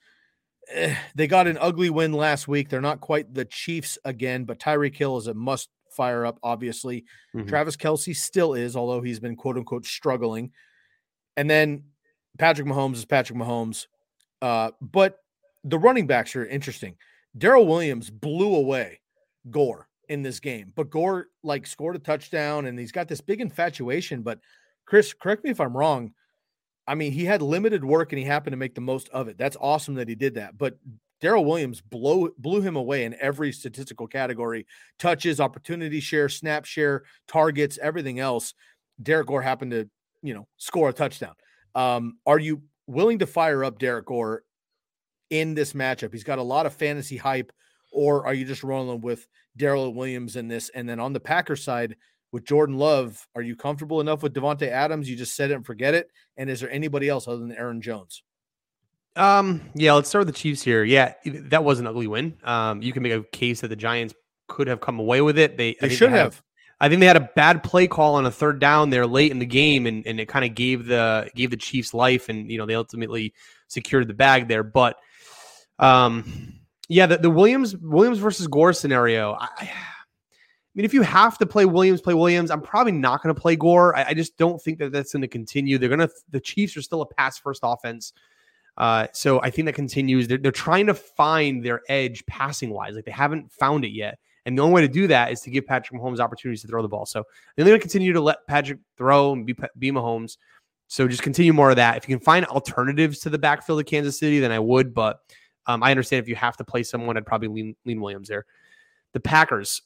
Eh, they got an ugly win last week. They're not quite the Chiefs again, but Tyreek Hill is a must fire up, obviously. Mm-hmm. Travis Kelce still is, although he's been quote unquote struggling. And then Patrick Mahomes is Patrick Mahomes. Uh, but the running backs are interesting. Darrel Williams blew away Gore in this game. But Gore like scored a touchdown and he's got this big infatuation. But Chris, correct me if I'm wrong. I mean, he had limited work and he happened to make the most of it. That's awesome that he did that. But Darrel Williams blew blew him away in every statistical category: touches, opportunity share, snap share, targets, everything else. Derrick Gore happened to, you know, score a touchdown. Um, are you willing to fire up Derrick Gore in this matchup? He's got a lot of fantasy hype, or are you just rolling with Darrel Williams in this. And then on the Packers side, with Jordan Love, are you comfortable enough with Davante Adams? You just said it and forget it. And is there anybody else other than Aaron Jones? Um, yeah, let's start with the Chiefs here. Yeah, that was an ugly win. Um, you can make a case that the Giants could have come away with it. They, they should they have. have. I think they had a bad play call on a third down there late in the game, and, and it kind of gave the gave the Chiefs life, and you know they ultimately secured the bag there. But um, yeah, the, the Williams Williams versus Gore scenario. I, I, mean, if you have to play Williams, play Williams. I'm probably not going to play Gore. I, I, just don't think that that's going to continue. They're going to. The Chiefs are still a pass first offense, uh, so I think that continues. They're, they're trying to find their edge passing wise. Like they haven't found it yet. And the only way to do that is to give Patrick Mahomes opportunities to throw the ball. So they're going to continue to let Patrick throw and be, be Mahomes. So just continue more of that. If you can find alternatives to the backfield of Kansas City, then I would. But um, I understand if you have to play someone, I'd probably lean, lean Williams there. The Packers.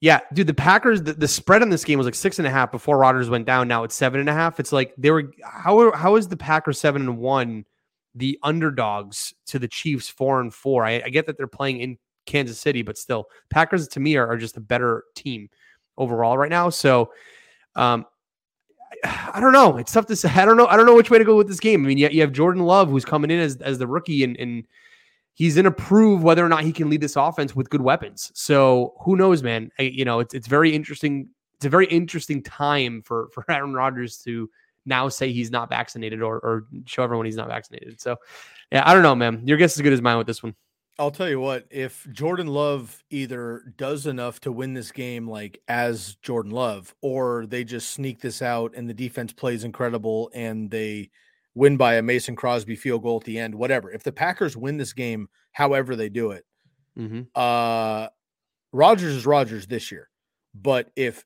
Yeah, dude, the Packers, the, the spread on this game was like six and a half before Rodgers went down. Now it's seven and a half. It's like they were how how is the Packers seven and one the underdogs to the Chiefs four and four? I, I get that they're playing in Kansas City, but still, Packers to me are, are just a better team overall right now. So um I, don't know. It's tough to say. I don't know. I don't know which way to go with this game. I mean, you, you have Jordan Love who's coming in as, as the rookie and, and he's going to prove whether or not he can lead this offense with good weapons. So who knows, man? I, you know, it's it's very interesting. It's a very interesting time for for Aaron Rodgers to now say he's not vaccinated or or show everyone he's not vaccinated. So yeah, I don't know, man. Your guess is as good as mine with this one. I'll tell you what, if Jordan Love either does enough to win this game like as Jordan Love, or they just sneak this out and the defense plays incredible and they win by a Mason Crosby field goal at the end, whatever. If the Packers win this game, however they do it, mm-hmm. uh Rodgers is Rodgers this year. But if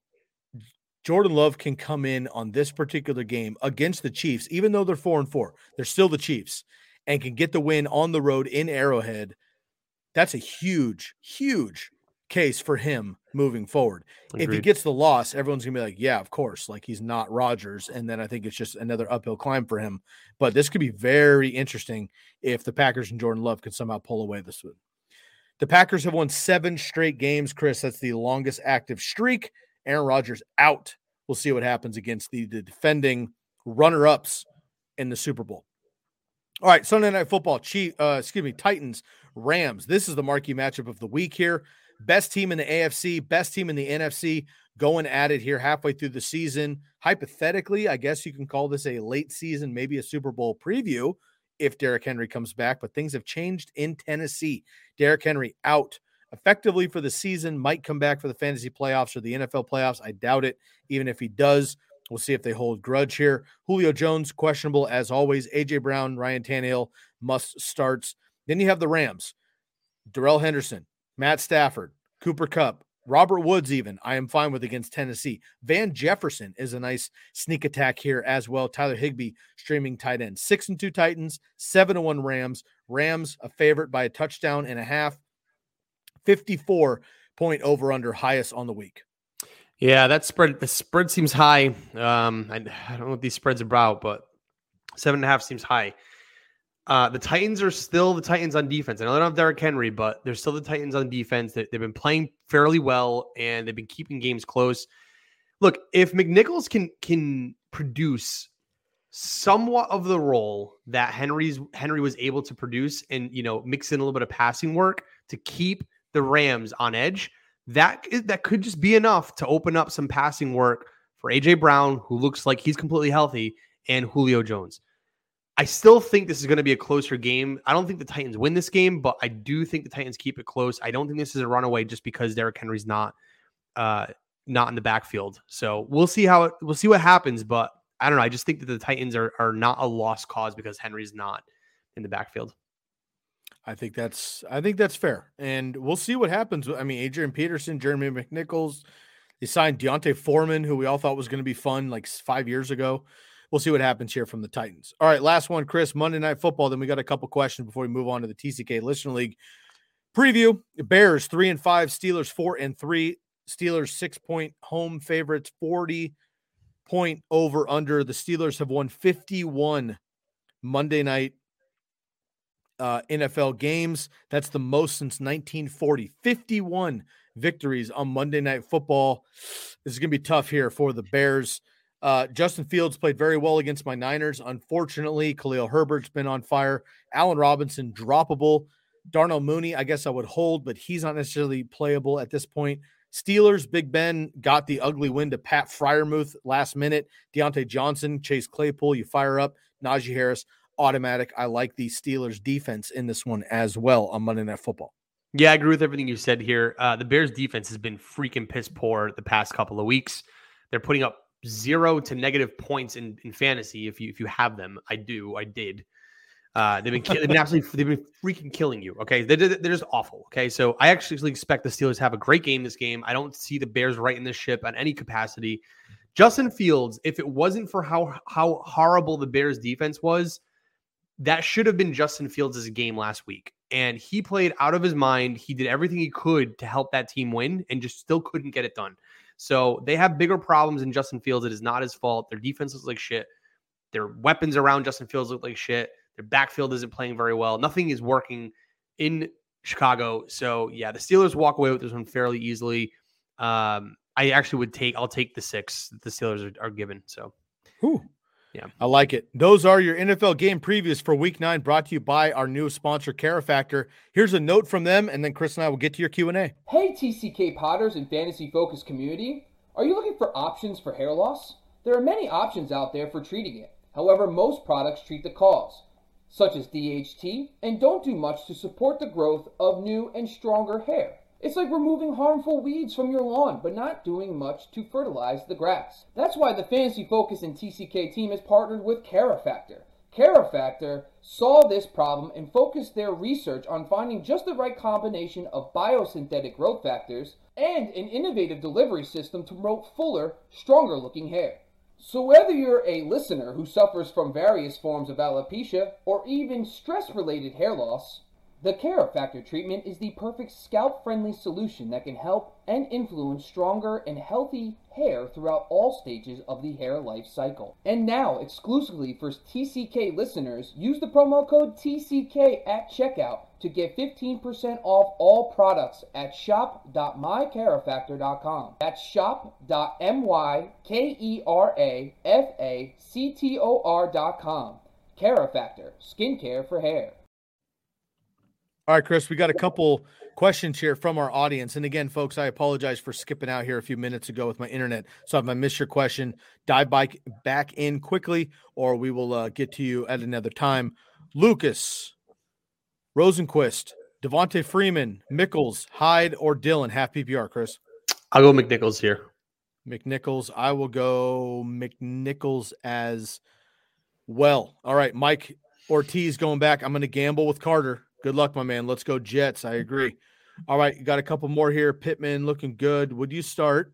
Jordan Love can come in on this particular game against the Chiefs, even though they're four and four, they're still the Chiefs, and can get the win on the road in Arrowhead, that's a huge, huge case for him moving forward. Agreed. If he gets the loss, everyone's gonna be like, "Yeah, of course." Like he's not Rodgers, and then I think it's just another uphill climb for him. But this could be very interesting if the Packers and Jordan Love could somehow pull away this one. The Packers have won seven straight games, Chris. That's the longest active streak. Aaron Rodgers out. We'll see what happens against the, the defending runner-ups in the Super Bowl. All right, Sunday Night Football. Chief, uh, excuse me, Titans, Rams. This is the marquee matchup of the week here. Best team in the AFC, best team in the NFC going at it here halfway through the season. Hypothetically, I guess you can call this a late season, maybe a Super Bowl preview if Derrick Henry comes back, but things have changed in Tennessee. Derrick Henry out effectively for the season, might come back for the fantasy playoffs or the NFL playoffs. I doubt it. Even if he does, we'll see if they hold grudge here. Julio Jones, questionable as always. AJ Brown, Ryan Tannehill, must starts. Then you have the Rams, Darrell Henderson, Matt Stafford, Cooper Kupp, Robert Woods, even I am fine with against Tennessee. Van Jefferson is a nice sneak attack here as well. Tyler Higbee streaming tight end. Six and two Titans, seven and one Rams. Rams a favorite by a touchdown and a half. 54 point over under highest on the week. Yeah, that spread the spread seems high. Um, I, I don't know what these spreads are about, but seven and a half seems high. Uh, the Titans are still the Titans on defense. I know they don't have Derrick Henry, but they're still the Titans on defense. They, they've been playing fairly well and they've been keeping games close. Look, if McNichols can can produce somewhat of the role that Henry's Henry was able to produce, and you know mix in a little bit of passing work to keep the Rams on edge, that that could just be enough to open up some passing work for AJ Brown, who looks like he's completely healthy, and Julio Jones. I still think this is going to be a closer game. I don't think the Titans win this game, but I do think the Titans keep it close. I don't think this is a runaway just because Derrick Henry's not uh not in the backfield. So we'll see how it we'll see what happens, but I don't know. I just think that the Titans are are not a lost cause because Henry's not in the backfield. I think that's I think that's fair, and we'll see what happens. I mean, Adrian Peterson, Jeremy McNichols, they signed D'Onta Foreman, who we all thought was going to be fun like five years ago. We'll see what happens here from the Titans. All right, last one, Chris. Monday Night Football. Then we got a couple questions before we move on to the TCK Listener League preview. Bears three and five, Steelers four and three. Steelers six point home favorites, forty point over under. The Steelers have won fifty one Monday night uh, NFL games. That's the most since 1940. 51 victories on Monday Night Football. This is going to be tough here for the Bears. Uh, Justin Fields played very well against my Niners. Unfortunately, Khalil Herbert's been on fire. Allen Robinson, droppable. Darnell Mooney, I guess I would hold, but he's not necessarily playable at this point. Steelers, Big Ben got the ugly win to Pat Freiermuth last minute. Diontae Johnson, Chase Claypool, you fire up. Najee Harris automatic. I like the Steelers defense in this one as well on Monday Night Football. Yeah, I agree with everything you said here. Uh, the Bears defense has been freaking piss poor the past couple of weeks. They're putting up zero to negative points in, in fantasy. If you if you have them, I do. I did. Uh, they've been they've been absolutely they've been freaking killing you. Okay, they, they're just awful. Okay, so I actually expect the Steelers to have a great game this game. I don't see the Bears right in this ship on any capacity. Justin Fields, if it wasn't for how how horrible the Bears defense was, that should have been Justin Fields' game last week. And he played out of his mind. He did everything he could to help that team win and just still couldn't get it done. So they have bigger problems than Justin Fields. It is not his fault. Their defense looks like shit. Their weapons around Justin Fields look like shit. Their backfield isn't playing very well. Nothing is working in Chicago. So yeah, the Steelers walk away with this one fairly easily. Um, I actually would take. I'll take the six. The Steelers are, are given. So. Whew. Yeah. I like it. Those are your NFL game previews for week nine brought to you by our new sponsor, Factor. Here's a note from them, and then Chris and I will get to your Q&A. Hey, TCK Potters and Fantasy Focus community. Are you looking for options for hair loss? There are many options out there for treating it. However, most products treat the cause, such as DHT, and don't do much to support the growth of new and stronger hair. It's like removing harmful weeds from your lawn, but not doing much to fertilize the grass. That's why the Fantasy Focus and TCK team has partnered with Carifactor. Carifactor saw this problem and focused their research on finding just the right combination of biosynthetic growth factors and an innovative delivery system to promote fuller, stronger looking hair. So, whether you're a listener who suffers from various forms of alopecia or even stress related hair loss, the Carifactor treatment is the perfect scalp-friendly solution that can help and influence stronger and healthy hair throughout all stages of the hair life cycle. And now, exclusively for TCK listeners, use the promo code TCK at checkout to get 15% off all products at shop.mycarifactor.com. That's shop.mycarifactor.com. Carifactor, skincare for hair. All right, Chris, we got a couple questions here from our audience. And again, folks, I apologize for skipping out here a few minutes ago with my internet. So if I missed your question, dive back, back in quickly, or we will uh, get to you at another time. Lucas, Rosenquist, Devonta Freeman, Mickles, Hyde, or Dylan, half PPR, Chris? I'll go McNichols here. McNichols. I will go McNichols as well. All right, Mike Ortiz going back. I'm going to gamble with Carter. Good luck, my man. Let's go Jets. I agree. All right, you got a couple more here. Pittman looking good. Would you start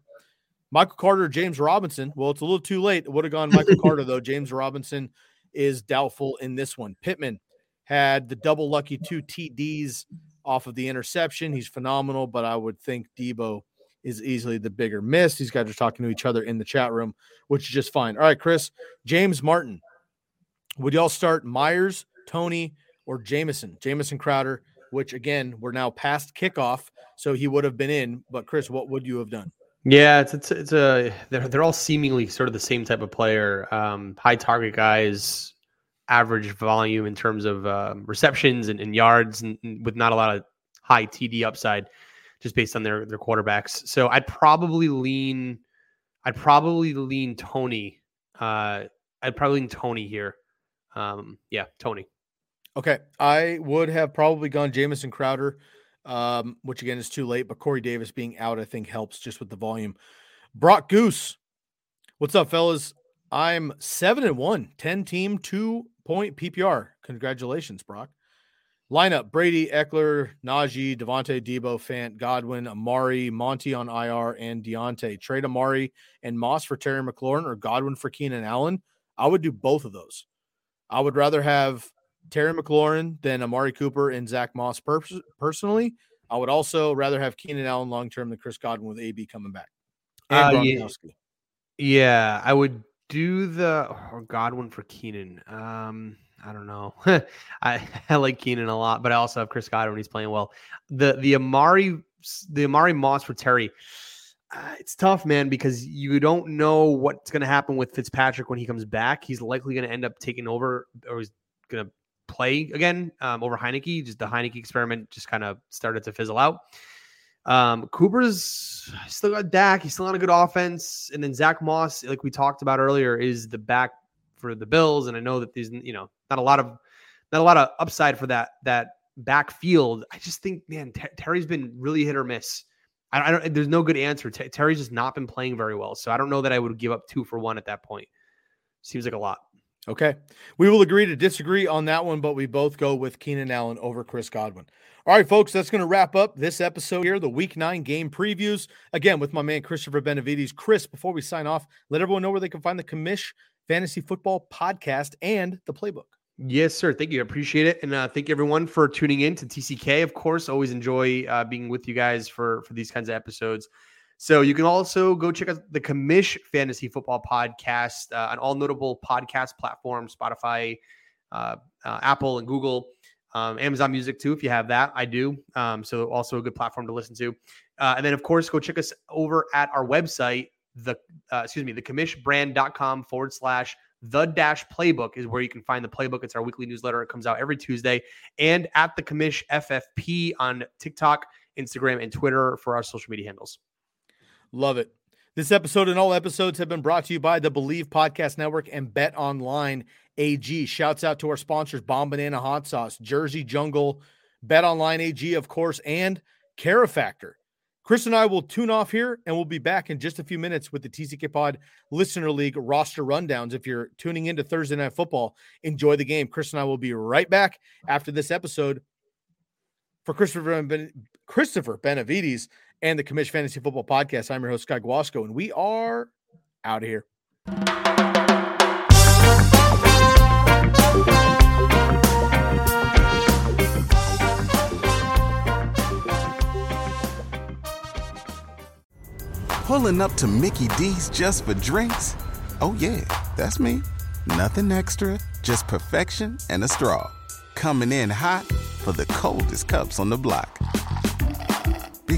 Michael Carter, James Robinson? Well, it's a little too late. It would have gone Michael Carter though. James Robinson is doubtful in this one. Pittman had the double lucky two TDs off of the interception. He's phenomenal, but I would think Deebo is easily the bigger miss. These guys are talking to each other in the chat room, which is just fine. All right, Chris, James Martin. Would y'all start Meyers, Toney, or Jamison, Jamison Crowder, which again, we're now past kickoff, so he would have been in. But Chris, what would you have done? Yeah, it's it's, it's a they're they're all seemingly sort of the same type of player. Um, high target guys, average volume in terms of uh, receptions and, and yards, and, and, with not a lot of high TD upside, just based on their their quarterbacks. So I'd probably lean, I'd probably lean Toney. Uh, I'd probably lean Toney here. Um, yeah, Toney. Okay, I would have probably gone Jamison Crowder, um, which again is too late. But Corey Davis being out, I think helps just with the volume. Brock Goose, what's up, fellas? I'm seven and one, 10 team, two point PPR. Congratulations, Brock. Lineup Brady, Ekeler, Najee, Devontae, Deebo, Fant, Godwin, Amari, Monty on IR, and Diontae. Trade Amari and Moss for Terry McLaurin or Godwin for Keenan Allen. I would do both of those. I would rather have Terry McLaurin than Amari Cooper and Zach Moss pers- personally. I would also rather have Keenan Allen long term than Chris Godwin with AB coming back. Uh, yeah. yeah, I would do the or Godwin for Keenan. Um, I don't know. I, I like Keenan a lot, but I also have Chris Godwin. He's playing well. The the Amari the Amari Moss for Terry. Uh, it's tough, man, because you don't know what's going to happen with Fitzpatrick when he comes back. He's likely going to end up taking over, or he's going to play again um, over Heinicke. Just the Heinicke experiment just kind of started to fizzle out. Um, Cooper's still got Dak. He's still on a good offense. And then Zach Moss, like we talked about earlier, is the back for the Bills. And I know that there's you know not a lot of not a lot of upside for that that backfield. I just think, man, Ter- Terry's been really hit or miss. I, I don't. There's no good answer. Terry's just not been playing very well. So I don't know that I would give up two for one at that point. Seems like a lot. Okay. We will agree to disagree on that one, but we both go with Keenan Allen over Chris Godwin. All right, folks, that's going to wrap up this episode here, the week nine game previews. Again, with my man Christopher Benevides. Chris, before we sign off, let everyone know where they can find the Commish Fantasy Football Podcast and the playbook. Yes, sir. Thank you. I appreciate it. And uh, thank everyone for tuning in to TCK. Of course, always enjoy uh, being with you guys for, for these kinds of episodes. So you can also go check out the Commish Fantasy Football Podcast uh, on all notable podcast platforms, Spotify, uh, uh, Apple, and Google. Um, Amazon Music too, if you have that. I do. Um, so also a good platform to listen to. Uh, and then of course, go check us over at our website, the uh, excuse me, the commishbrand.com forward slash the dash playbook is where you can find the playbook. It's our weekly newsletter. It comes out every Tuesday. And at the commish FFP on TikTok, Instagram, and Twitter for our social media handles. Love it. This episode and all episodes have been brought to you by the Bleav Podcast Network and BetOnline AG. Shouts out to our sponsors, Bombanana Hot Sauce, Jersey Jungle, BetOnline AG, of course, and Carifactor. Chris and I will tune off here and we'll be back in just a few minutes with the TCK Pod Listener League roster rundowns. If you're tuning into Thursday Night Football, enjoy the game. Chris and I will be right back after this episode. For Christopher, ben- Christopher Benevides, and the Commish Fantasy Football Podcast. I'm your host, Sky Guasco, and we are out of here. Pulling up to Mickey D's just for drinks? Oh, yeah, that's me. Nothing extra, just perfection and a straw. Coming in hot for the coldest cups on the block.